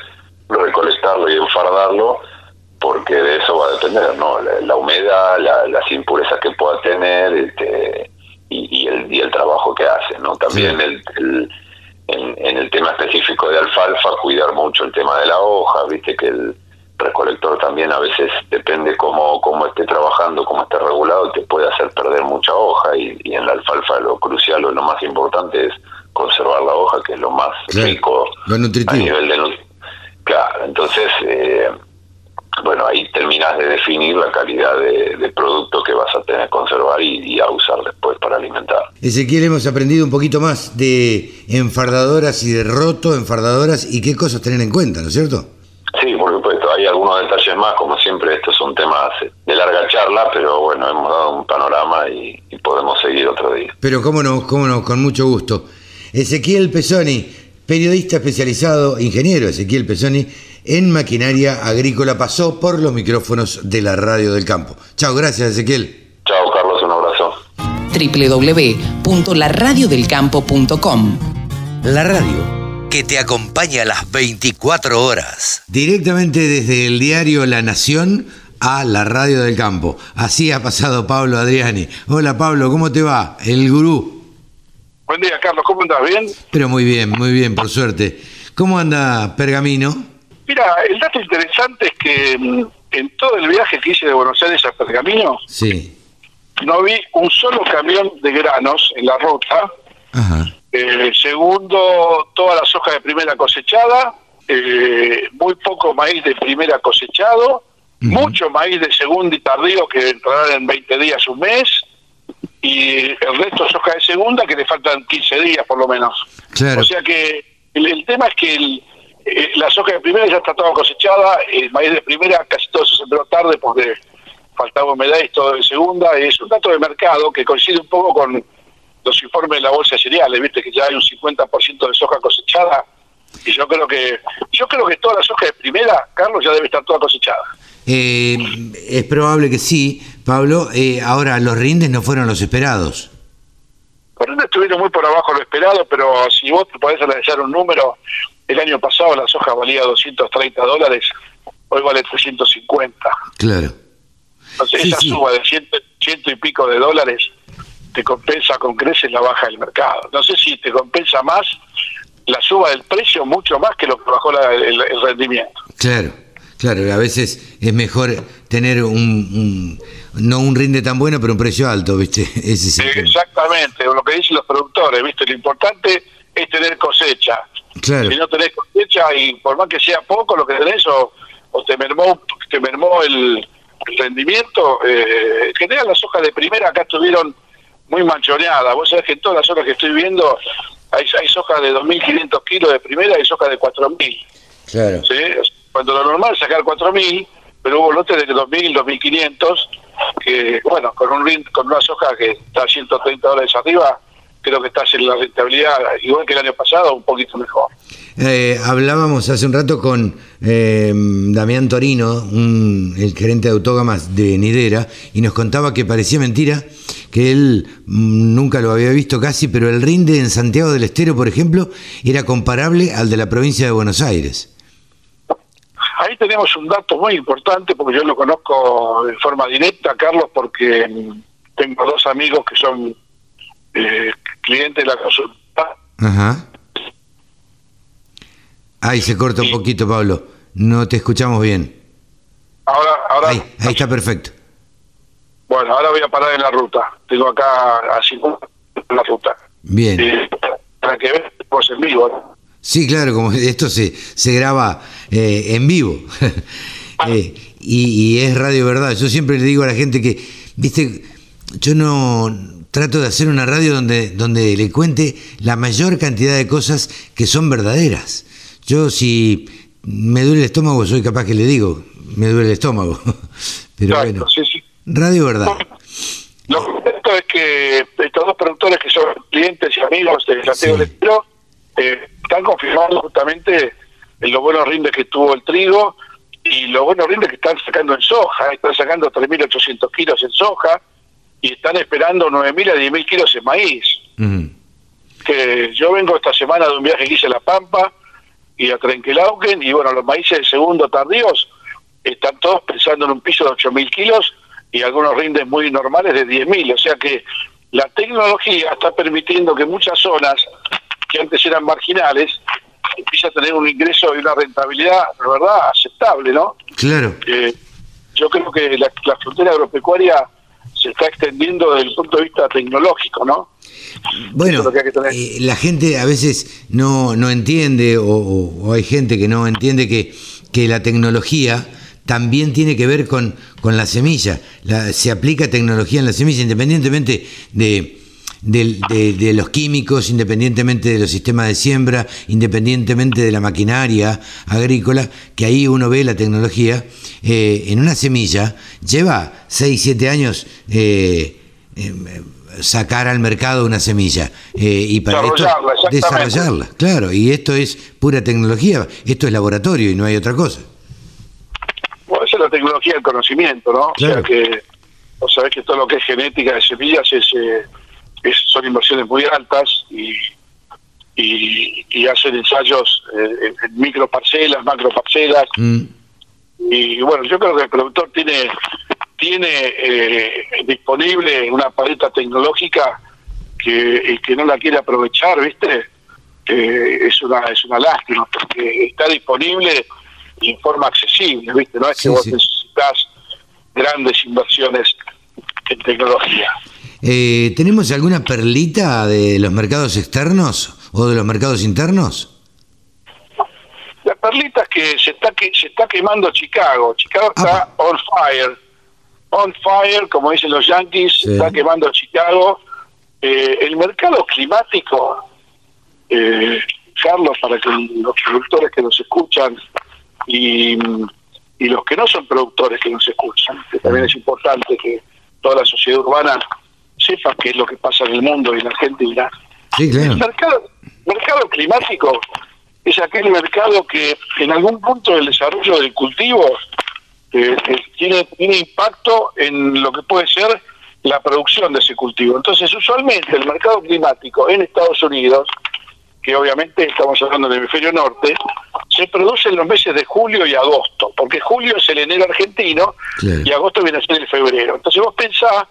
recolectarlo y enfardarlo, porque de eso va a depender, ¿no? La, humedad, las impurezas que pueda tener, este, y, el, y el trabajo que hace, ¿no? También el, en, el tema específico de alfalfa, cuidar mucho el tema de la hoja, viste que el recolector también a veces depende cómo, cómo esté trabajando, cómo esté regulado, te puede hacer perder mucha hoja y, en la alfalfa lo crucial o lo más importante es conservar la hoja, que es lo más rico a nivel de... Claro, entonces... Eh, bueno, ahí terminas de definir la calidad de, producto que vas a tener que conservar y, a usar después para alimentar. Ezequiel, hemos aprendido un poquito más de enfardadoras y de roto enfardadoras y qué cosas tener en cuenta, ¿no es cierto? Sí, por supuesto, hay algunos detalles más, como siempre, estos son temas de larga charla, pero bueno, hemos dado un panorama y, podemos seguir otro día. Pero cómo no, cómo no, con mucho gusto. Ezequiel Pesoni, periodista especializado, ingeniero Ezequiel Pesoni, en maquinaria agrícola pasó por los micrófonos de la radio del campo. Chao, gracias Ezequiel. Chao Carlos, un abrazo. www.laradiodelcampo.com La radio que te acompaña a las 24 horas. Directamente desde el diario La Nación a la radio del campo. Así ha pasado Pablo Adriani. Hola Pablo, ¿cómo te va? El gurú. Buen día, Carlos, ¿cómo andas? ¿Bien? Pero muy bien, muy bien, por suerte. ¿Cómo anda Pergamino? Mira, el dato interesante es que mm, en todo el viaje que hice de Buenos Aires a Pergamino, sí. no vi un solo camión de granos en la ruta. Eh, segundo, toda la soja de primera cosechada, eh, muy poco maíz de primera cosechado, mucho maíz de segundo y tardío que entrarán en 20 días, un mes, y el resto soja de segunda que le faltan 15 días por lo menos. O sea que el tema es que el, eh, la soja de primera ya está toda cosechada, el maíz de primera casi todo se sembró tarde porque faltaba humedad y todo de segunda. Es un dato de mercado que coincide un poco con los informes de la bolsa de cereales, viste que ya hay un 50% de soja cosechada y yo creo que yo creo que toda la soja de primera, Carlos, ya debe estar toda cosechada. Eh, es probable que sí, Pablo. Eh, ahora, los rindes no fueron los esperados. Los rindes estuvieron muy por abajo de lo esperado, pero si vos te podés analizar un número, el año pasado la soja valía 230 dólares, hoy vale 350. Claro. Entonces esa suba de ciento, ciento y pico de dólares te compensa con creces la baja del mercado. No sé si te compensa más la suba del precio mucho más que lo que bajó el, rendimiento. Claro, claro, a veces es mejor tener un, no un rinde tan bueno, pero un precio alto, ¿viste? Ese Exactamente, lo que dicen los productores, ¿viste? Lo importante es tener cosecha. Claro. Si no tenés cosecha y por más que sea poco lo que tenés o, te mermó, te mermó el, rendimiento, eh, en general las hojas de primera acá estuvieron muy manchoneadas. Vos sabés que en todas las hojas que estoy viendo hay, hay soja de 2.500 kilos de primera y soja de 4.000. Claro. Cuando lo normal es sacar 4.000, pero hubo lotes de 2.000, 2.500, que bueno, con un con una soja que está a 130 dólares arriba, creo que está en la rentabilidad, igual que el año pasado, un poquito mejor. Eh, hablábamos hace un rato con eh, Damián Torino, el gerente de autógamas de Nidera, y nos contaba que parecía mentira que él mm, nunca lo había visto casi, pero el rinde en Santiago del Estero, por ejemplo, era comparable al de la provincia de Buenos Aires. Ahí tenemos un dato muy importante, porque yo lo conozco de forma directa, Carlos, porque mm, tengo dos amigos que son eh, clientes de la consulta. Ajá. Ahí se corta un poquito, Pablo. No te escuchamos bien. Ahora, ahora. Ahí, ahí está perfecto. Bueno, ahora voy a parar en la ruta. Tengo acá así la ruta. Bien. para que veas pues en vivo. Sí, claro, como esto se, se graba eh, en vivo. Ah. Eh, y, y, es radio verdad. Yo siempre le digo a la gente que, viste, yo no trato de hacer una radio donde, donde le cuente la mayor cantidad de cosas que son verdaderas. Yo si me duele el estómago, soy capaz que le digo, me duele el estómago. Pero bueno, radio verdad. Lo cierto es que estos dos productores que son clientes y amigos de Santiago del Estero eh, están confirmando justamente los buenos rindes que tuvo el trigo y los buenos rindes que están sacando en soja. Están sacando 3.800 kilos en soja y están esperando 9.000 a 10.000 kilos en maíz. Que yo vengo esta semana de un viaje que hice a La Pampa y a Trenquelauquen, y bueno, los maíces de segundo tardíos están todos pensando en un piso de 8.000 kilos y algunos rindes muy normales de 10.000, o sea que la tecnología está permitiendo que muchas zonas que antes eran marginales empiecen a tener un ingreso y una rentabilidad, de verdad, aceptable, ¿no? Claro. Eh, yo creo que la, la frontera agropecuaria se está extendiendo desde el punto de vista tecnológico, ¿no? Bueno, eh, la gente a veces no, no entiende o, hay gente que no entiende que, que la tecnología también tiene que ver con, con la semilla. se aplica tecnología en la semilla independientemente de, de, los químicos, independientemente de los sistemas de siembra, independientemente de la maquinaria agrícola, que ahí uno ve la tecnología. Eh, en una semilla lleva 6, 7 años. Eh, sacar al mercado una semilla eh, y para desarrollarla, esto desarrollarla, claro, y esto es pura tecnología, esto es laboratorio y no hay otra cosa. Bueno, esa es la tecnología del conocimiento, ¿no? O sea que vos sabés que todo lo que es genética de semillas es, eh, son inversiones muy altas y, y, hacen ensayos eh, en microparcelas, macroparcelas. Mm. Y bueno, yo creo que el productor tiene tiene eh, disponible una paleta tecnológica que que no la quiere aprovechar, ¿viste? es una es una lástima porque está disponible en forma accesible, ¿viste? No es que vos necesitas grandes inversiones en tecnología. Eh, ¿Tenemos alguna perlita de los mercados externos o de los mercados internos? La perlita es que se está que se está quemando Chicago. Chicago está on fire on fire, como dicen los Yankees, está quemando Chicago. Eh, el mercado climático, eh, Carlos, para que los productores que nos escuchan y, y los que no son productores que nos escuchan, que también es importante que toda la sociedad urbana sepa qué es lo que pasa en el mundo y en Argentina. Sí, claro. El mercado, mercado climático es aquel mercado que en algún punto del desarrollo del cultivo eh, eh, tiene, tiene impacto en lo que puede ser la producción de ese cultivo. Entonces, usualmente el mercado climático en Estados Unidos, que obviamente estamos hablando del hemisferio norte, se produce en los meses de julio y agosto, porque julio es el enero argentino y agosto viene a ser el febrero. Entonces vos pensás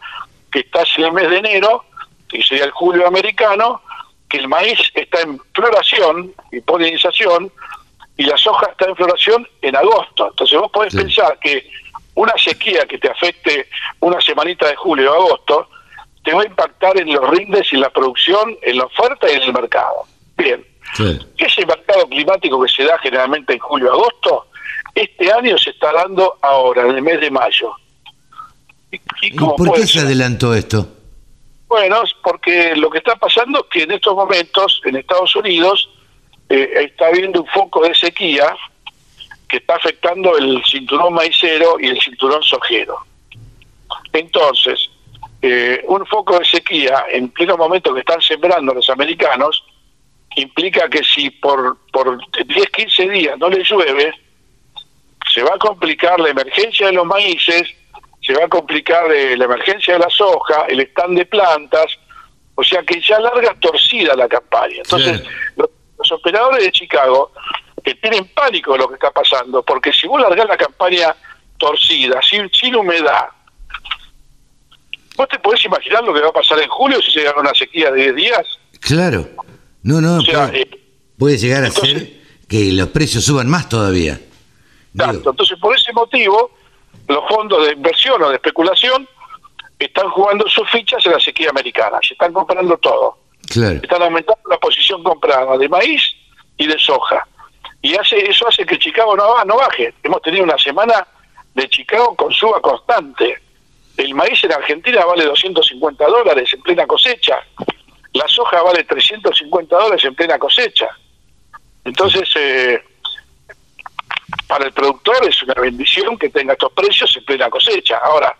que estás en el mes de enero, que sería el julio americano, que el maíz está en floración y polinización, y la soja está en floración en agosto. Entonces vos podés pensar que una sequía que te afecte una semanita de julio o agosto, te va a impactar en los rindes y en la producción, en la oferta y en el mercado. Bien. ¿Qué es el mercado climático que se da generalmente en julio-agosto? Este año se está dando ahora, en el mes de mayo. ¿Y, por qué se adelantó esto? Bueno, porque lo que está pasando es que en estos momentos en Estados Unidos eh, está habiendo un foco de sequía que está afectando el cinturón maicero y el cinturón sojero. Entonces, eh, un foco de sequía en pleno momento que están sembrando los americanos implica que si por, por 10, 15 días no le llueve, se va a complicar la emergencia de los maíces, se va a complicar eh, la emergencia de la soja, el stand de plantas, o sea que ya larga torcida la campaña. Entonces, los, operadores de Chicago que tienen pánico de lo que está pasando, porque si vos largás la campaña torcida, sin, sin humedad, ¿vos te podés imaginar lo que va a pasar en julio si se llega una sequía de 10 días? Claro. No, no, eh, puede, llegar a ser que los precios suban más todavía. Entonces por ese motivo los fondos de inversión o de especulación están jugando sus fichas en la sequía americana, se están comprando todo. Claro. Están aumentando la posición comprada de maíz y de soja. Y hace eso hace que Chicago no, no baje. Hemos tenido una semana de Chicago con suba constante. El maíz en Argentina vale 250 dólares en plena cosecha la soja vale 350 dólares en plena cosecha. Entonces, eh, para el productor es una bendición que tenga estos precios en plena cosecha. Ahora,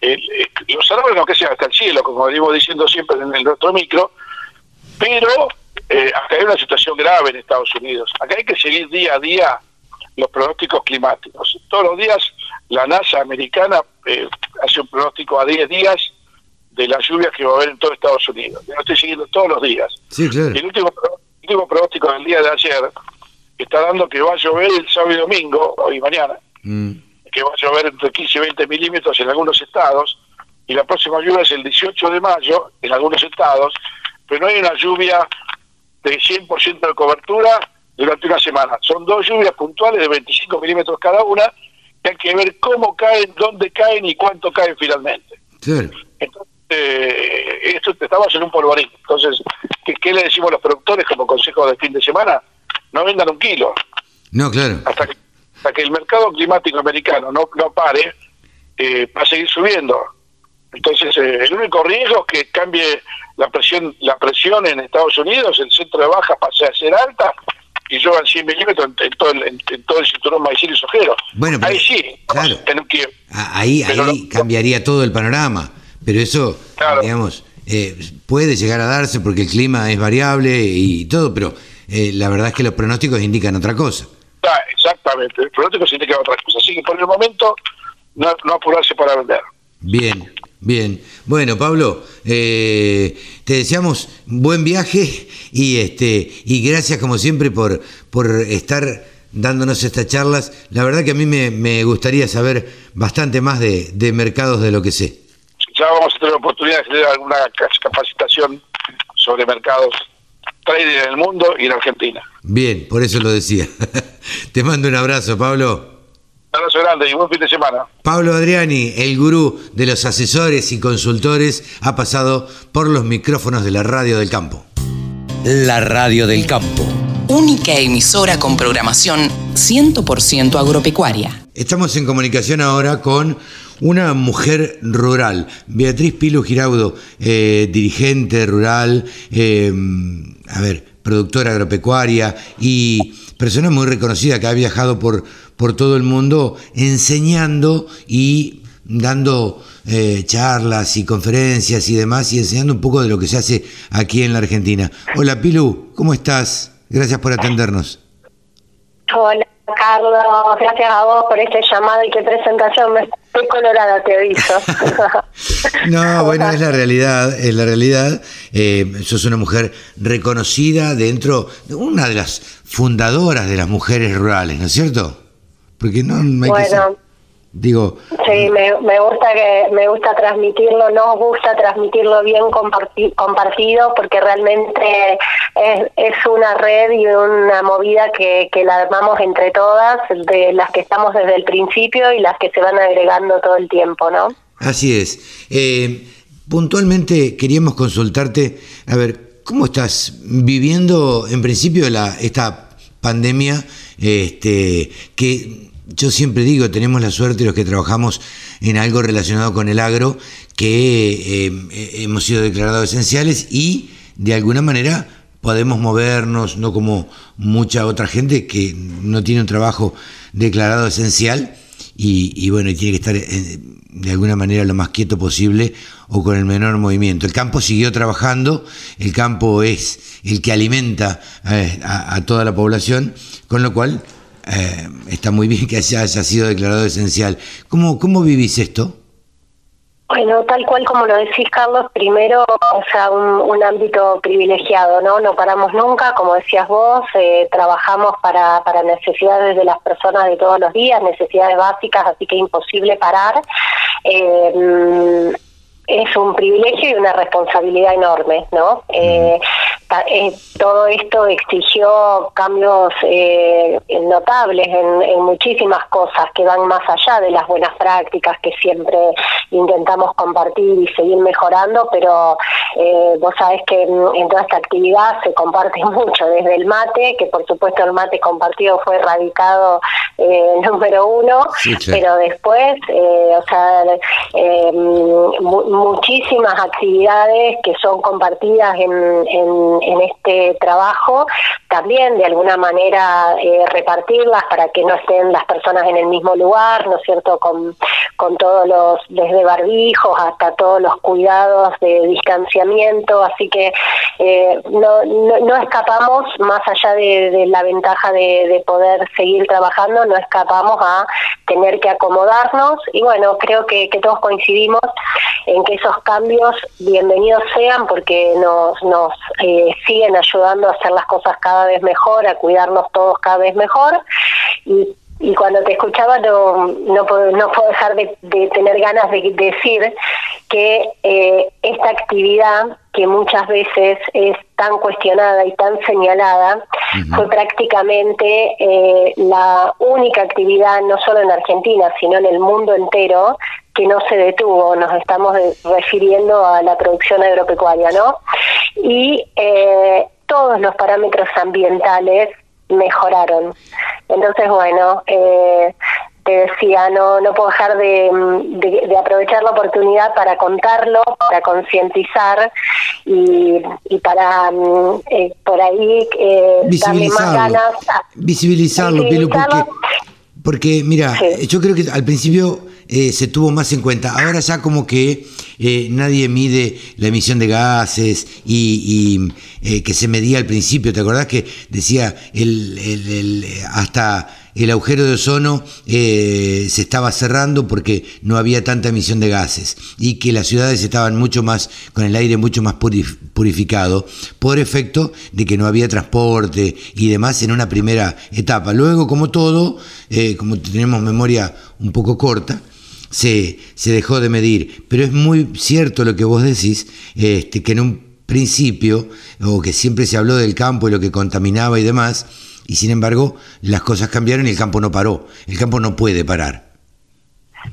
eh, los árboles no crecen hasta el cielo, como venimos diciendo siempre en el nuestro micro, pero eh, acá hay una situación grave en Estados Unidos. Acá hay que seguir día a día los pronósticos climáticos. Todos los días la NASA americana eh, hace un pronóstico a 10 días de las lluvias que va a haber en todo Estados Unidos. Yo lo estoy siguiendo todos los días. El último, último pronóstico del día de ayer está dando que va a llover el sábado y domingo, hoy y mañana, mm. que va a llover entre 15 y 20 milímetros en algunos estados, y la próxima lluvia es el 18 de mayo en algunos estados, pero no hay una lluvia de 100% de cobertura durante una semana. Son dos lluvias puntuales de 25 milímetros cada una, que hay que ver cómo caen, dónde caen y cuánto caen finalmente. Entonces, eh, esto estamos en un polvorín. Entonces, ¿qué, le decimos a los productores como consejo de fin de semana? No vendan un kilo. No, claro. Hasta que, hasta que el mercado climático americano no, no pare, eh, va a seguir subiendo. Entonces, eh, el único riesgo es que cambie la presión la presión en Estados Unidos, el centro de baja pase a ser alta y lluevan 100 milímetros en, todo el, en, todo el cinturón maicil y sojero. Bueno, ahí sí, claro. Ahí, ahí cambiaría todo el panorama. Pero eso, digamos, eh, puede llegar a darse porque el clima es variable y todo, pero eh, la verdad es que los pronósticos indican otra cosa. Ah, exactamente, los pronósticos indican otra cosa. Así que por el momento, no, apurarse para vender. Bien, bien. Bueno, Pablo, eh, te deseamos buen viaje y este y gracias como siempre por, por estar dándonos estas charlas. La verdad que a mí me, me gustaría saber bastante más de, de mercados de lo que sé ya vamos a tener la oportunidad de generar alguna capacitación sobre mercados trading en el mundo y en Argentina. Bien, por eso lo decía. Te mando un abrazo, Pablo. Un abrazo grande y buen fin de semana. Pablo Adriani, el gurú de los asesores y consultores, ha pasado por los micrófonos de la Radio del Campo. La Radio del Campo. Única emisora con programación 100% agropecuaria. Estamos en comunicación ahora con una mujer rural, Beatriz Pilu Giraudo, eh, dirigente rural, eh, a ver, productora agropecuaria y persona muy reconocida que ha viajado por, por todo el mundo enseñando y dando eh, charlas y conferencias y demás y enseñando un poco de lo que se hace aquí en la Argentina. Hola Pilu, ¿cómo estás? Gracias por atendernos. Hola Carlos, gracias a vos por este llamado y qué presentación. Me estoy colorada, te aviso. no, bueno, es la realidad, es la realidad. Eh, sos una mujer reconocida dentro, una de las fundadoras de las mujeres rurales, ¿no es cierto? Porque no, hay bueno, Digo, sí, me, gusta que me gusta transmitirlo, nos gusta transmitirlo bien compartido porque realmente es, una red y una movida que, que la armamos entre todas, de las que estamos desde el principio y las que se van agregando todo el tiempo, ¿no? Así es. Eh, puntualmente queríamos consultarte, a ver, ¿cómo estás viviendo en principio la, esta pandemia este, que yo siempre digo, tenemos la suerte los que trabajamos en algo relacionado con el agro, que eh, hemos sido declarados esenciales y de alguna manera podemos movernos, no como mucha otra gente que no tiene un trabajo declarado esencial y, bueno, tiene que estar eh, de alguna manera lo más quieto posible o con el menor movimiento. El campo siguió trabajando, el campo es el que alimenta eh, a toda la población, con lo cual eh, está muy bien que haya, sido declarado esencial. ¿Cómo, ¿Cómo vivís esto? Bueno, tal cual como lo decís, Carlos, primero, o sea, un, ámbito privilegiado, ¿no? No paramos nunca, como decías vos, eh, trabajamos para, para necesidades de las personas de todos los días, necesidades básicas, así que imposible parar. Eh, es un privilegio y una responsabilidad enorme, ¿no? Eh, eh, todo esto exigió cambios eh, notables en, muchísimas cosas que van más allá de las buenas prácticas que siempre intentamos compartir y seguir mejorando, pero vos sabés que en, toda esta actividad se comparte mucho, desde el mate, que por supuesto el mate compartido fue erradicado número uno, pero después, o sea, muchísimas actividades que son compartidas en, en, este trabajo, también de alguna manera eh, repartirlas para que no estén las personas en el mismo lugar, ¿no es cierto?, con, con todos los, desde barbijos hasta todos los cuidados de distanciamiento, así que eh, no, no, escapamos, más allá de, la ventaja de, de poder seguir trabajando, no escapamos a tener que acomodarnos. Y bueno, creo que, que todos coincidimos en que esos cambios bienvenidos sean porque nos, nos eh, siguen ayudando a hacer las cosas cada vez mejor, a cuidarnos todos cada vez mejor. Y y cuando te escuchaba no, no, puedo, no puedo dejar de, tener ganas de decir que eh, esta actividad que muchas veces es tan cuestionada y tan señalada, fue prácticamente eh, la única actividad, no solo en Argentina, sino en el mundo entero, que no se detuvo. Nos estamos refiriendo a la producción agropecuaria, ¿no? Y eh, todos los parámetros ambientales mejoraron. Entonces, bueno, eh, te decía, no, no puedo dejar de, aprovechar la oportunidad para contarlo, para concientizar y, y para mm, eh, por ahí eh, darle más ganas. visibilizarlo, porque, porque mira, yo creo que al principio eh, se tuvo más en cuenta. Ahora ya como que eh, nadie mide la emisión de gases y, eh, que se medía al principio. ¿Te acordás que decía el, el, hasta el agujero de ozono se estaba cerrando porque no había tanta emisión de gases y que las ciudades estaban mucho más con el aire mucho más purificado por efecto de que no había transporte y demás en una primera etapa. Luego, como todo, como tenemos memoria un poco corta, se, se dejó de medir. Pero es muy cierto lo que vos decís, este, que en un principio, o que siempre se habló del campo y lo que contaminaba y demás, y sin embargo las cosas cambiaron y el campo no paró. El campo no puede parar.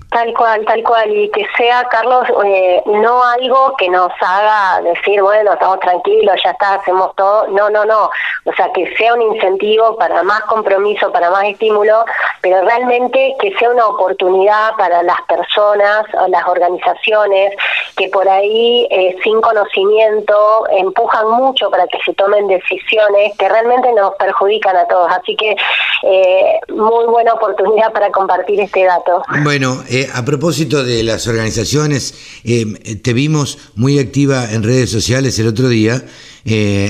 Tal cual, tal cual, y que sea, Carlos, eh, no algo que nos haga decir, bueno, estamos tranquilos, ya está, hacemos todo. No, no, no. O sea, que sea un incentivo para más compromiso, para más estímulo, pero realmente que sea una oportunidad para las personas o las organizaciones que por ahí, eh, sin conocimiento, empujan mucho para que se tomen decisiones que realmente nos perjudican a todos. Así que eh, muy buena oportunidad para compartir este dato. Bueno, eh, a propósito de las organizaciones, eh, te vimos muy activa en redes sociales el otro día.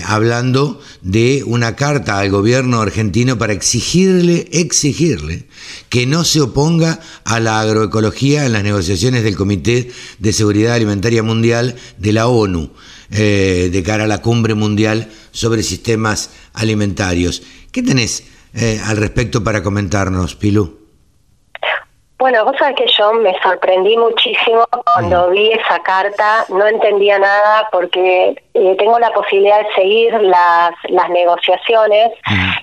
hablando de una carta al gobierno argentino para exigirle, exigirle que no se oponga a la agroecología en las negociaciones del Comité de Seguridad Alimentaria Mundial de la ONU, de cara a la cumbre mundial sobre sistemas alimentarios. ¿Qué tenés eh, al respecto para comentarnos, Pilu? Bueno, vos sabés que yo me sorprendí muchísimo cuando vi esa carta, no entendía nada porque eh, tengo la posibilidad de seguir las, las negociaciones.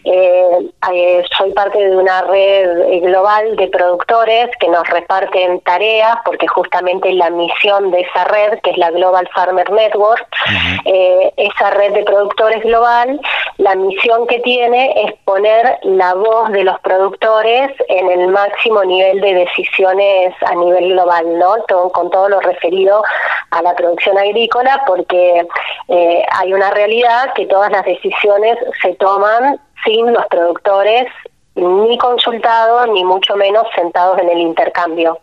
Eh, eh, soy parte de una red global de productores que nos reparten tareas porque justamente la misión de esa red, que es la Global Farmer Network, esa red de productores global, la misión que tiene es poner la voz de los productores en el máximo nivel de decisiones a nivel global, ¿no? con todo lo referido a la producción agrícola, porque eh, hay una realidad que todas las decisiones se toman sin los productores ni consultados, ni mucho menos sentados en el intercambio.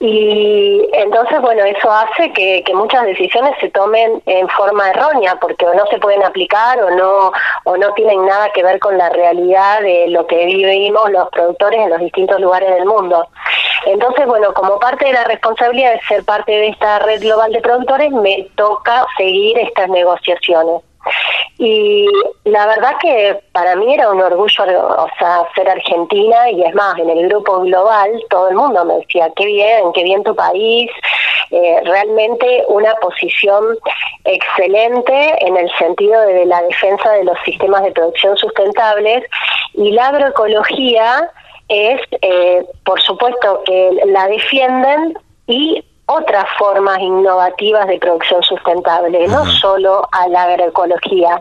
Y entonces, bueno, eso hace que, muchas decisiones se tomen en forma errónea, porque o no se pueden aplicar o no, o no tienen nada que ver con la realidad de lo que vivimos los productores en los distintos lugares del mundo. Entonces, bueno, como parte de la responsabilidad de ser parte de esta red global de productores, me toca seguir estas negociaciones. Y la verdad que para mí era un orgullo, o sea, ser argentina y es más, en el grupo global todo el mundo me decía, qué bien, qué bien tu país, eh, realmente una posición excelente en el sentido de la defensa de los sistemas de producción sustentables. Y la agroecología es, eh, por supuesto, que la defienden y otras formas innovativas de producción sustentable, no solo a la agroecología.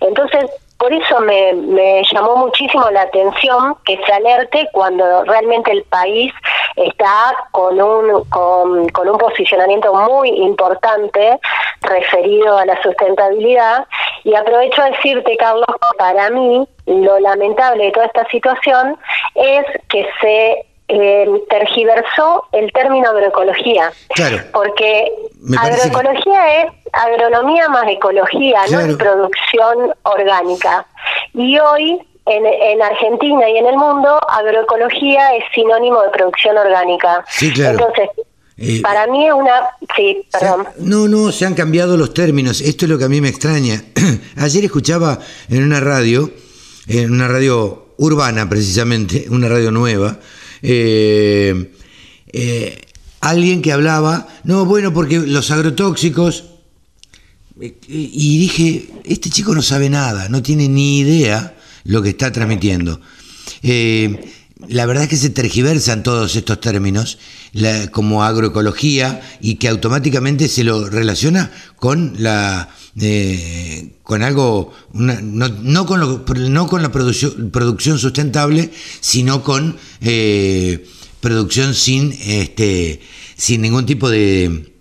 Entonces, por eso me, me, llamó muchísimo la atención que se alerte cuando realmente el país está con un, con, con un posicionamiento muy importante referido a la sustentabilidad. Y aprovecho a decirte, Carlos, para mí lo lamentable de toda esta situación es que se eh, tergiversó el término agroecología. Claro. Porque agroecología es agronomía más ecología, no es producción orgánica. Y hoy en, en, Argentina y en el mundo, agroecología es sinónimo de producción orgánica. Sí, claro. Entonces, eh, para mí es una... Sí, perdón. no, no, se han cambiado los términos. Esto es lo que a mí me extraña. Ayer escuchaba en una radio, en una radio urbana precisamente, una radio nueva, eh, eh, alguien que hablaba, no, bueno, porque los agrotóxicos, y dije, este chico no sabe nada, no tiene ni idea lo que está transmitiendo. Eh, la verdad es que se tergiversan todos estos términos como agroecología y que automáticamente se lo relaciona con la con algo no, con no con la producción, producción sustentable sino con eh, producción sin este sin ningún tipo de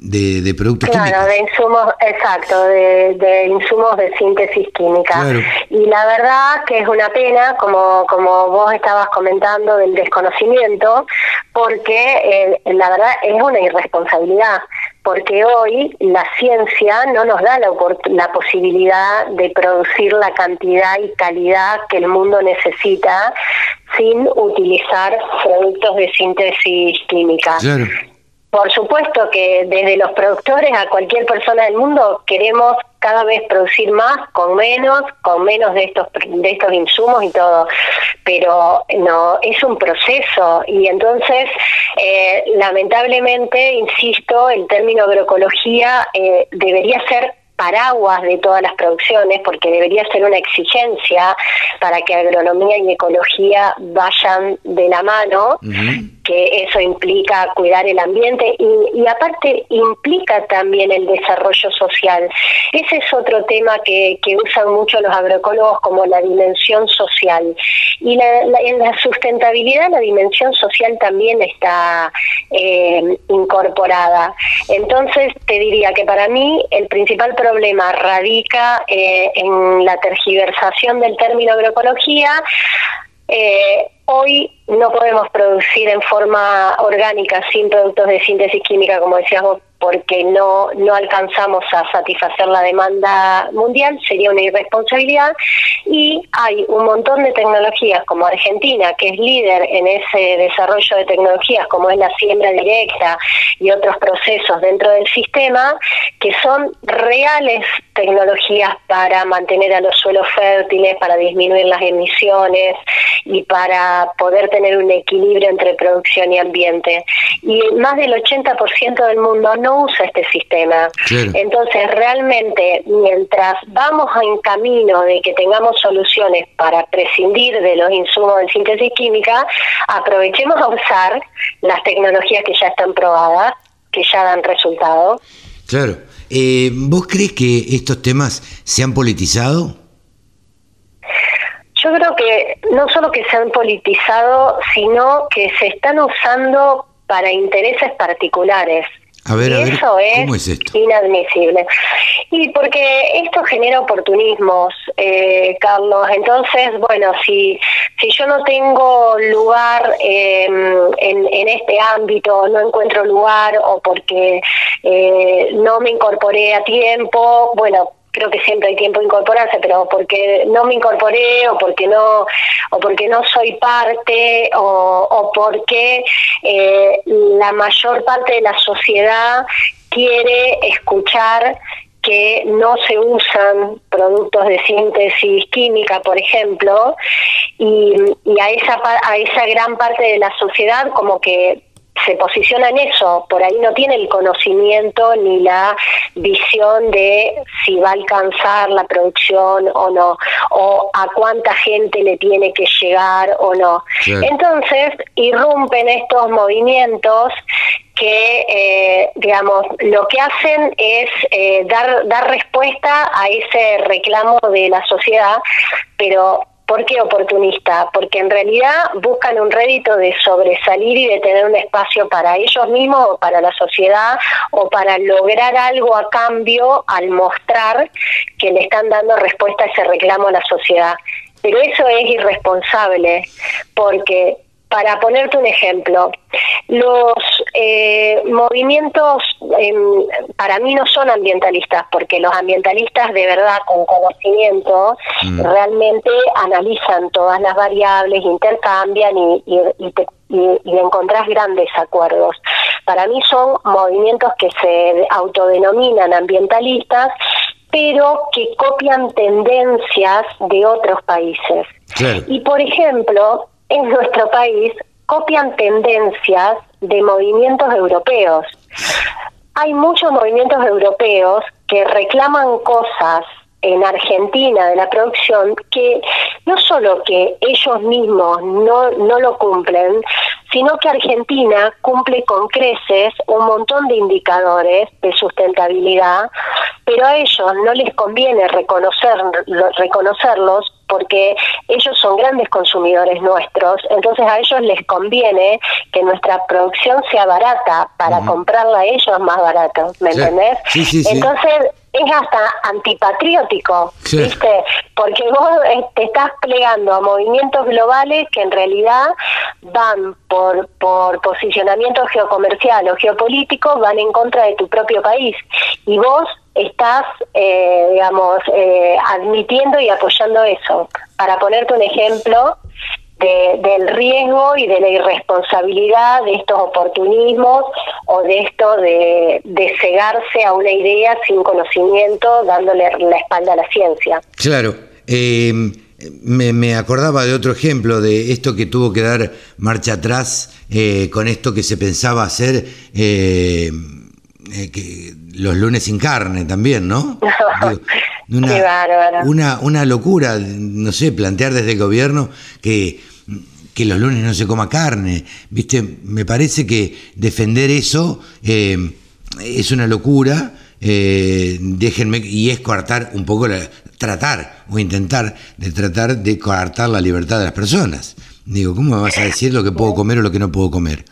de, de productos claro, de insumos, exacto, de, insumos de síntesis química. Y la verdad que es una pena, como, como vos estabas comentando, del desconocimiento, porque eh, la verdad es una irresponsabilidad, porque hoy la ciencia no nos da la, la posibilidad de producir la cantidad y calidad que el mundo necesita sin utilizar productos de síntesis química. Claro. Por supuesto que desde los productores a cualquier persona del mundo queremos cada vez producir más con menos, con menos de estos de estos insumos y todo, pero no es un proceso y entonces eh, lamentablemente, insisto, el término agroecología eh, debería ser paraguas de todas las producciones, porque debería ser una exigencia para que agronomía y ecología vayan de la mano, que eso implica cuidar el ambiente y, aparte implica también el desarrollo social. Ese es otro tema que, usan mucho los agroecólogos como la dimensión social. Y en la sustentabilidad la dimensión social también está eh, incorporada. Entonces te diría que para mí el principal problema radica eh, en la tergiversación del término agroecología. Eh, hoy no podemos producir en forma orgánica sin productos de síntesis química, como decías vos, porque no, no alcanzamos a satisfacer la demanda mundial, sería una irresponsabilidad. Y hay un montón de tecnologías como Argentina, que es líder en ese desarrollo de tecnologías, como es la siembra directa y otros procesos dentro del sistema, que son reales tecnologías para mantener a los suelos fértiles, para disminuir las emisiones y para poder tener un equilibrio entre producción y ambiente. Y más del 80% del mundo no usa este sistema. Entonces, realmente, mientras vamos en camino de que tengamos soluciones para prescindir de los insumos de síntesis química, aprovechemos a usar las tecnologías que ya están probadas, que ya dan resultados. Claro. Eh, ¿Vos crees que estos temas se han politizado? Yo creo que no solo que se han politizado, sino que se están usando para intereses particulares. A ver, a ver, eso es, inadmisible. Y porque esto genera oportunismos, eh, Carlos. Entonces, bueno, si, si yo no tengo lugar em, en, en este ámbito, no encuentro lugar o porque eh, no me incorporé a tiempo, bueno, creo que siempre hay tiempo de incorporarse, pero porque no me incorporé o porque no o porque no soy parte o, o porque eh, la mayor parte de la sociedad quiere escuchar que no se usan productos de síntesis química, por ejemplo, y, y a esa a esa gran parte de la sociedad como que se posiciona en eso, por ahí no tiene el conocimiento ni la visión de si va a alcanzar la producción o no, o a cuánta gente le tiene que llegar o no. Entonces, irrumpen estos movimientos que, eh, digamos, lo que hacen es eh, dar, dar respuesta a ese reclamo de la sociedad, pero ¿Por qué oportunista? Porque en realidad buscan un rédito de sobresalir y de tener un espacio para ellos mismos o para la sociedad o para lograr algo a cambio al mostrar que le están dando respuesta a ese reclamo a la sociedad. Pero eso es irresponsable porque para ponerte un ejemplo, los eh, movimientos em, para mí no son ambientalistas, porque los ambientalistas de verdad con conocimiento mm. realmente analizan todas las variables, intercambian y, y, y, encontrás grandes acuerdos. Para mí son movimientos que se autodenominan ambientalistas, pero que copian tendencias de otros países. Y por ejemplo, en nuestro país copian tendencias de movimientos europeos. Hay muchos movimientos europeos que reclaman cosas en Argentina de la producción que no solo que ellos mismos no, no lo cumplen, sino que Argentina cumple con creces un montón de indicadores de sustentabilidad, pero a ellos no les conviene reconocer, reconocerlos porque ellos son grandes consumidores nuestros, entonces a ellos les conviene que nuestra producción sea barata para comprarla a ellos más barato, ¿me entendés? entonces es hasta antipatriótico, ¿viste? Porque vos eh, te estás plegando a movimientos globales que en realidad van por, por posicionamiento geocomercial o geopolítico, van en contra de tu propio país. Y vos estás, eh, digamos, eh, admitiendo y apoyando eso. Para ponerte un ejemplo, del riesgo y de la irresponsabilidad de estos oportunismos o de esto de, cegarse a una idea sin conocimiento, dándole la espalda a la ciencia. Claro. Eh, me, acordaba de otro ejemplo de esto que tuvo que dar marcha atrás eh, con esto que se pensaba hacer eh, los lunes sin carne también, ¿no? una, una, una locura, no sé, plantear desde el gobierno que que los lunes no se coma carne. ¿Viste? Me parece que defender eso eh, es una locura. Eh, déjenme, y es coartar un poco, la, tratar o intentar de tratar de coartar la libertad de las personas. Digo, ¿cómo me vas a decir lo que puedo comer o lo que no puedo comer?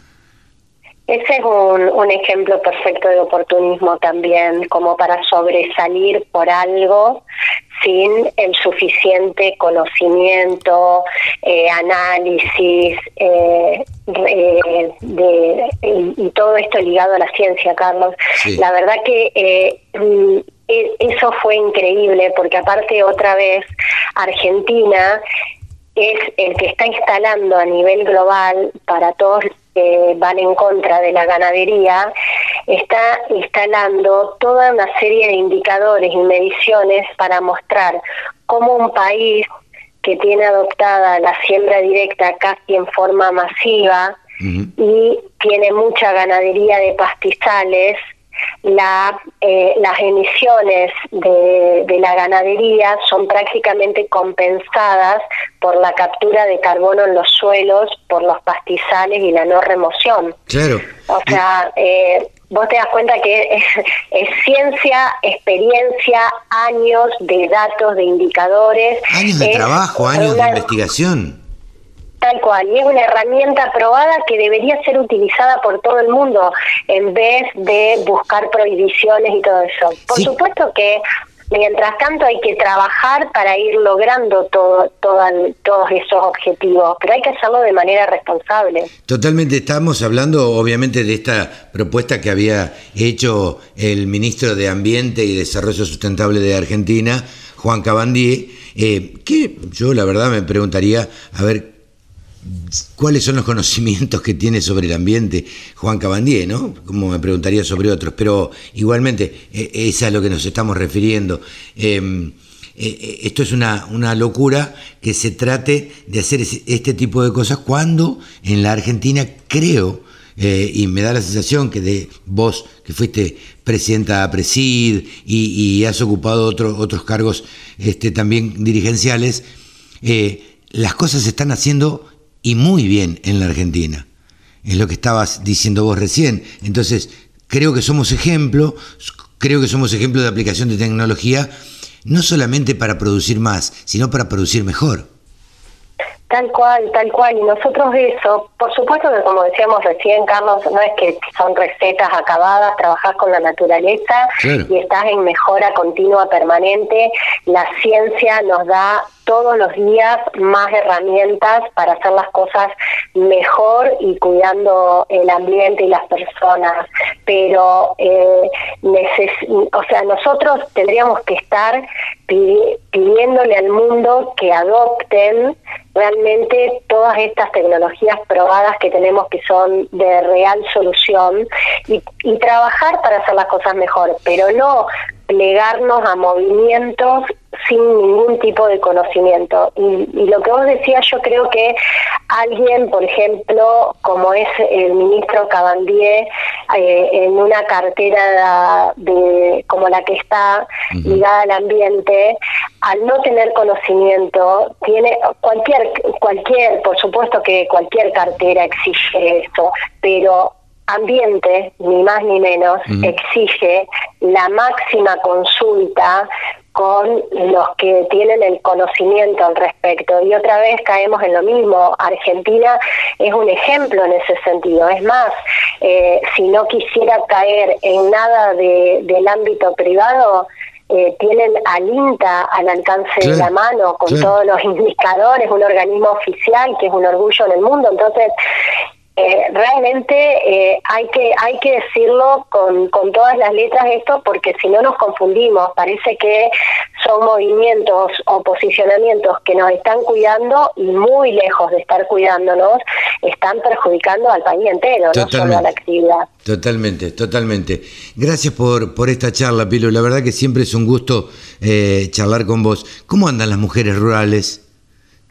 Ese es un, ejemplo perfecto de oportunismo también, como para sobresalir por algo sin el suficiente conocimiento, eh, análisis eh, de, y, todo esto ligado a la ciencia, Carlos. La verdad que eh, mm, e, eso fue increíble porque aparte otra vez Argentina es el que está instalando a nivel global para todos que van en contra de la ganadería, está instalando toda una serie de indicadores y mediciones para mostrar cómo un país que tiene adoptada la siembra directa casi en forma masiva y tiene mucha ganadería de pastizales, la, eh, las emisiones de, de, la ganadería son prácticamente compensadas por la captura de carbono en los suelos, por los pastizales y la no remoción. Claro. O sea, eh, vos te das cuenta que es, es, ciencia, experiencia, años de datos, de indicadores. Años de trabajo, años de investigación. Tal cual, y es una herramienta probada que debería ser utilizada por todo el mundo en vez de buscar prohibiciones y todo eso. Por supuesto que mientras tanto hay que trabajar para ir logrando todo, todos esos objetivos, pero hay que hacerlo de manera responsable. Totalmente, estamos hablando obviamente de esta propuesta que había hecho el ministro de Ambiente y Desarrollo Sustentable de Argentina, Juan Cabandier, eh, que yo la verdad me preguntaría, a ver, cuáles son los conocimientos que tiene sobre el ambiente Juan Cabandier, ¿no? Como me preguntaría sobre otros, pero igualmente e, es a lo que nos estamos refiriendo. Em, e, e, esto es una, una, locura que se trate de hacer este tipo de cosas cuando en la Argentina creo, eh, y me da la sensación que de vos, que fuiste presidenta de Presid y, has ocupado otros cargos este, también dirigenciales, eh, las cosas se están haciendo y muy bien en la Argentina. Es lo que estabas diciendo vos recién. Entonces, creo que somos ejemplo, creo que somos ejemplo de aplicación de tecnología, no solamente para producir más, sino para producir mejor. Tal cual, tal cual. Y nosotros eso, por supuesto que como decíamos recién, Carlos, no es que son recetas acabadas, trabajas con la naturaleza y estás en mejora continua, permanente. La ciencia nos da todos los días más herramientas para hacer las cosas mejor y cuidando el ambiente y las personas. Pero, eh, o sea, nosotros tendríamos que estar pidiéndole al mundo que adopten realmente todas estas tecnologías probadas que tenemos que son de real solución y, y trabajar para hacer las cosas mejor, pero no plegarnos a movimientos sin ningún tipo de conocimiento. Y, lo que vos decías, yo creo que alguien, por ejemplo, como es el ministro Cabandier, eh, en una cartera de, como la que está ligada al ambiente, al no tener conocimiento, tiene cualquier, cualquier, por supuesto que cualquier cartera exige eso, pero ambiente, ni más ni menos, exige la máxima consulta con los que tienen el conocimiento al respecto. Y otra vez caemos en lo mismo. Argentina es un ejemplo en ese sentido. Es más, eh, si no quisiera caer en nada del ámbito privado, eh, tienen al INTA al alcance de la mano con todos los indicadores, un organismo oficial que es un orgullo en el mundo. Entonces, eh, realmente eh, hay que hay que decirlo con, con todas las letras esto porque si no nos confundimos. Parece que son movimientos o posicionamientos que nos están cuidando y muy lejos de estar cuidándonos están perjudicando al país entero no solo a la actividad. Totalmente totalmente. Gracias por por esta charla Pilo. La verdad que siempre es un gusto eh, charlar con vos. Cómo andan las mujeres rurales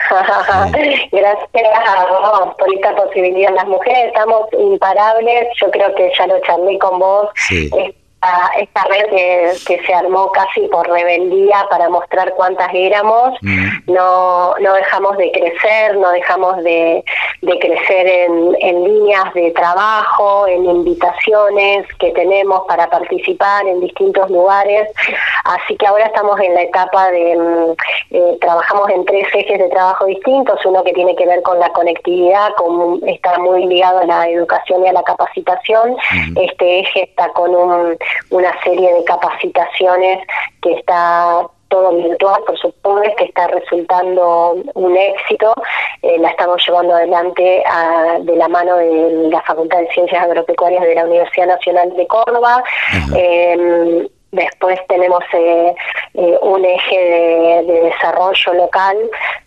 Gracias a por esta posibilidad. Las mujeres estamos imparables, yo creo que ya lo charlé con vos. Esta, esta red que, se armó casi por rebeldía para mostrar cuántas éramos, mm. no, no dejamos de crecer, no dejamos de, de crecer en, en líneas de trabajo, en invitaciones que tenemos para participar en distintos lugares. Así que ahora estamos en la etapa de, mm, eh, trabajamos en tres ejes de trabajo distintos, uno que tiene que ver con la conectividad, con, está muy ligado a la educación y a la capacitación. Este eje está con una serie de capacitaciones que está todo virtual, por supuesto, que está resultando un éxito. Eh, la estamos llevando adelante de la mano de la Facultad de Ciencias Agropecuarias de la Universidad Nacional de Córdoba. Después tenemos eh, eh, un eje de, desarrollo local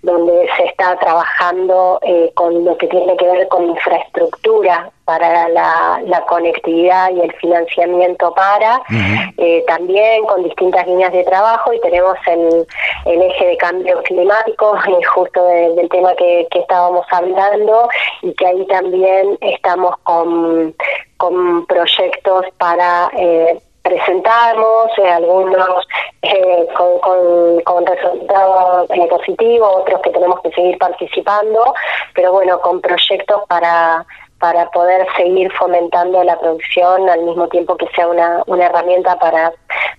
donde se está trabajando con lo que tiene que ver con infraestructura para la, conectividad y el financiamiento para, eh, también con distintas líneas de trabajo y tenemos el, el eje de cambio climático, justo del tema que, estábamos hablando, y que ahí también estamos con, con proyectos para... Eh, presentamos, eh, algunos eh, con, resultados positivos, otros que tenemos que seguir participando, pero bueno, con proyectos para para poder seguir fomentando la producción al mismo tiempo que sea una, una herramienta para,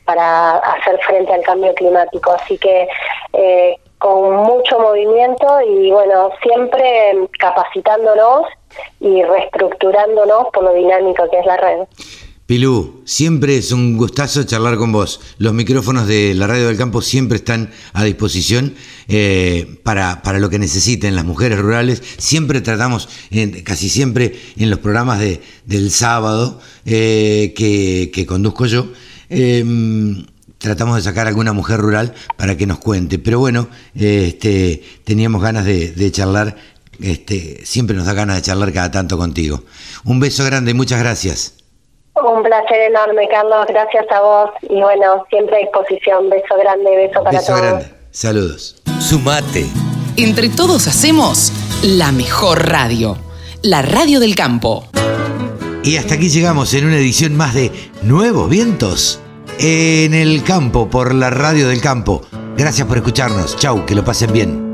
para hacer frente al cambio climático. Así que eh, con mucho movimiento y bueno, siempre capacitándonos y reestructurándonos por lo dinámico que es la red. Pilú, siempre es un gustazo charlar con vos. Los micrófonos de la Radio del Campo siempre están a disposición eh, para, para, lo que necesiten las mujeres rurales. Siempre tratamos, casi siempre en los programas de, del sábado eh, que, conduzco yo, em, tratamos de sacar a alguna mujer rural para que nos cuente. Pero bueno, este, teníamos ganas de, de charlar. Este, siempre nos da ganas de charlar cada tanto contigo. Un beso grande y muchas gracias. Un placer enorme, Carlos. Gracias a vos. Y bueno, siempre a disposición. Beso grande, beso para beso Grande. Saludos. Sumate. Entre todos hacemos la mejor radio. La radio del campo. Y hasta aquí llegamos en una edición más de Nuevos Vientos en el campo por la radio del campo. Gracias por escucharnos. Chau, que lo pasen bien.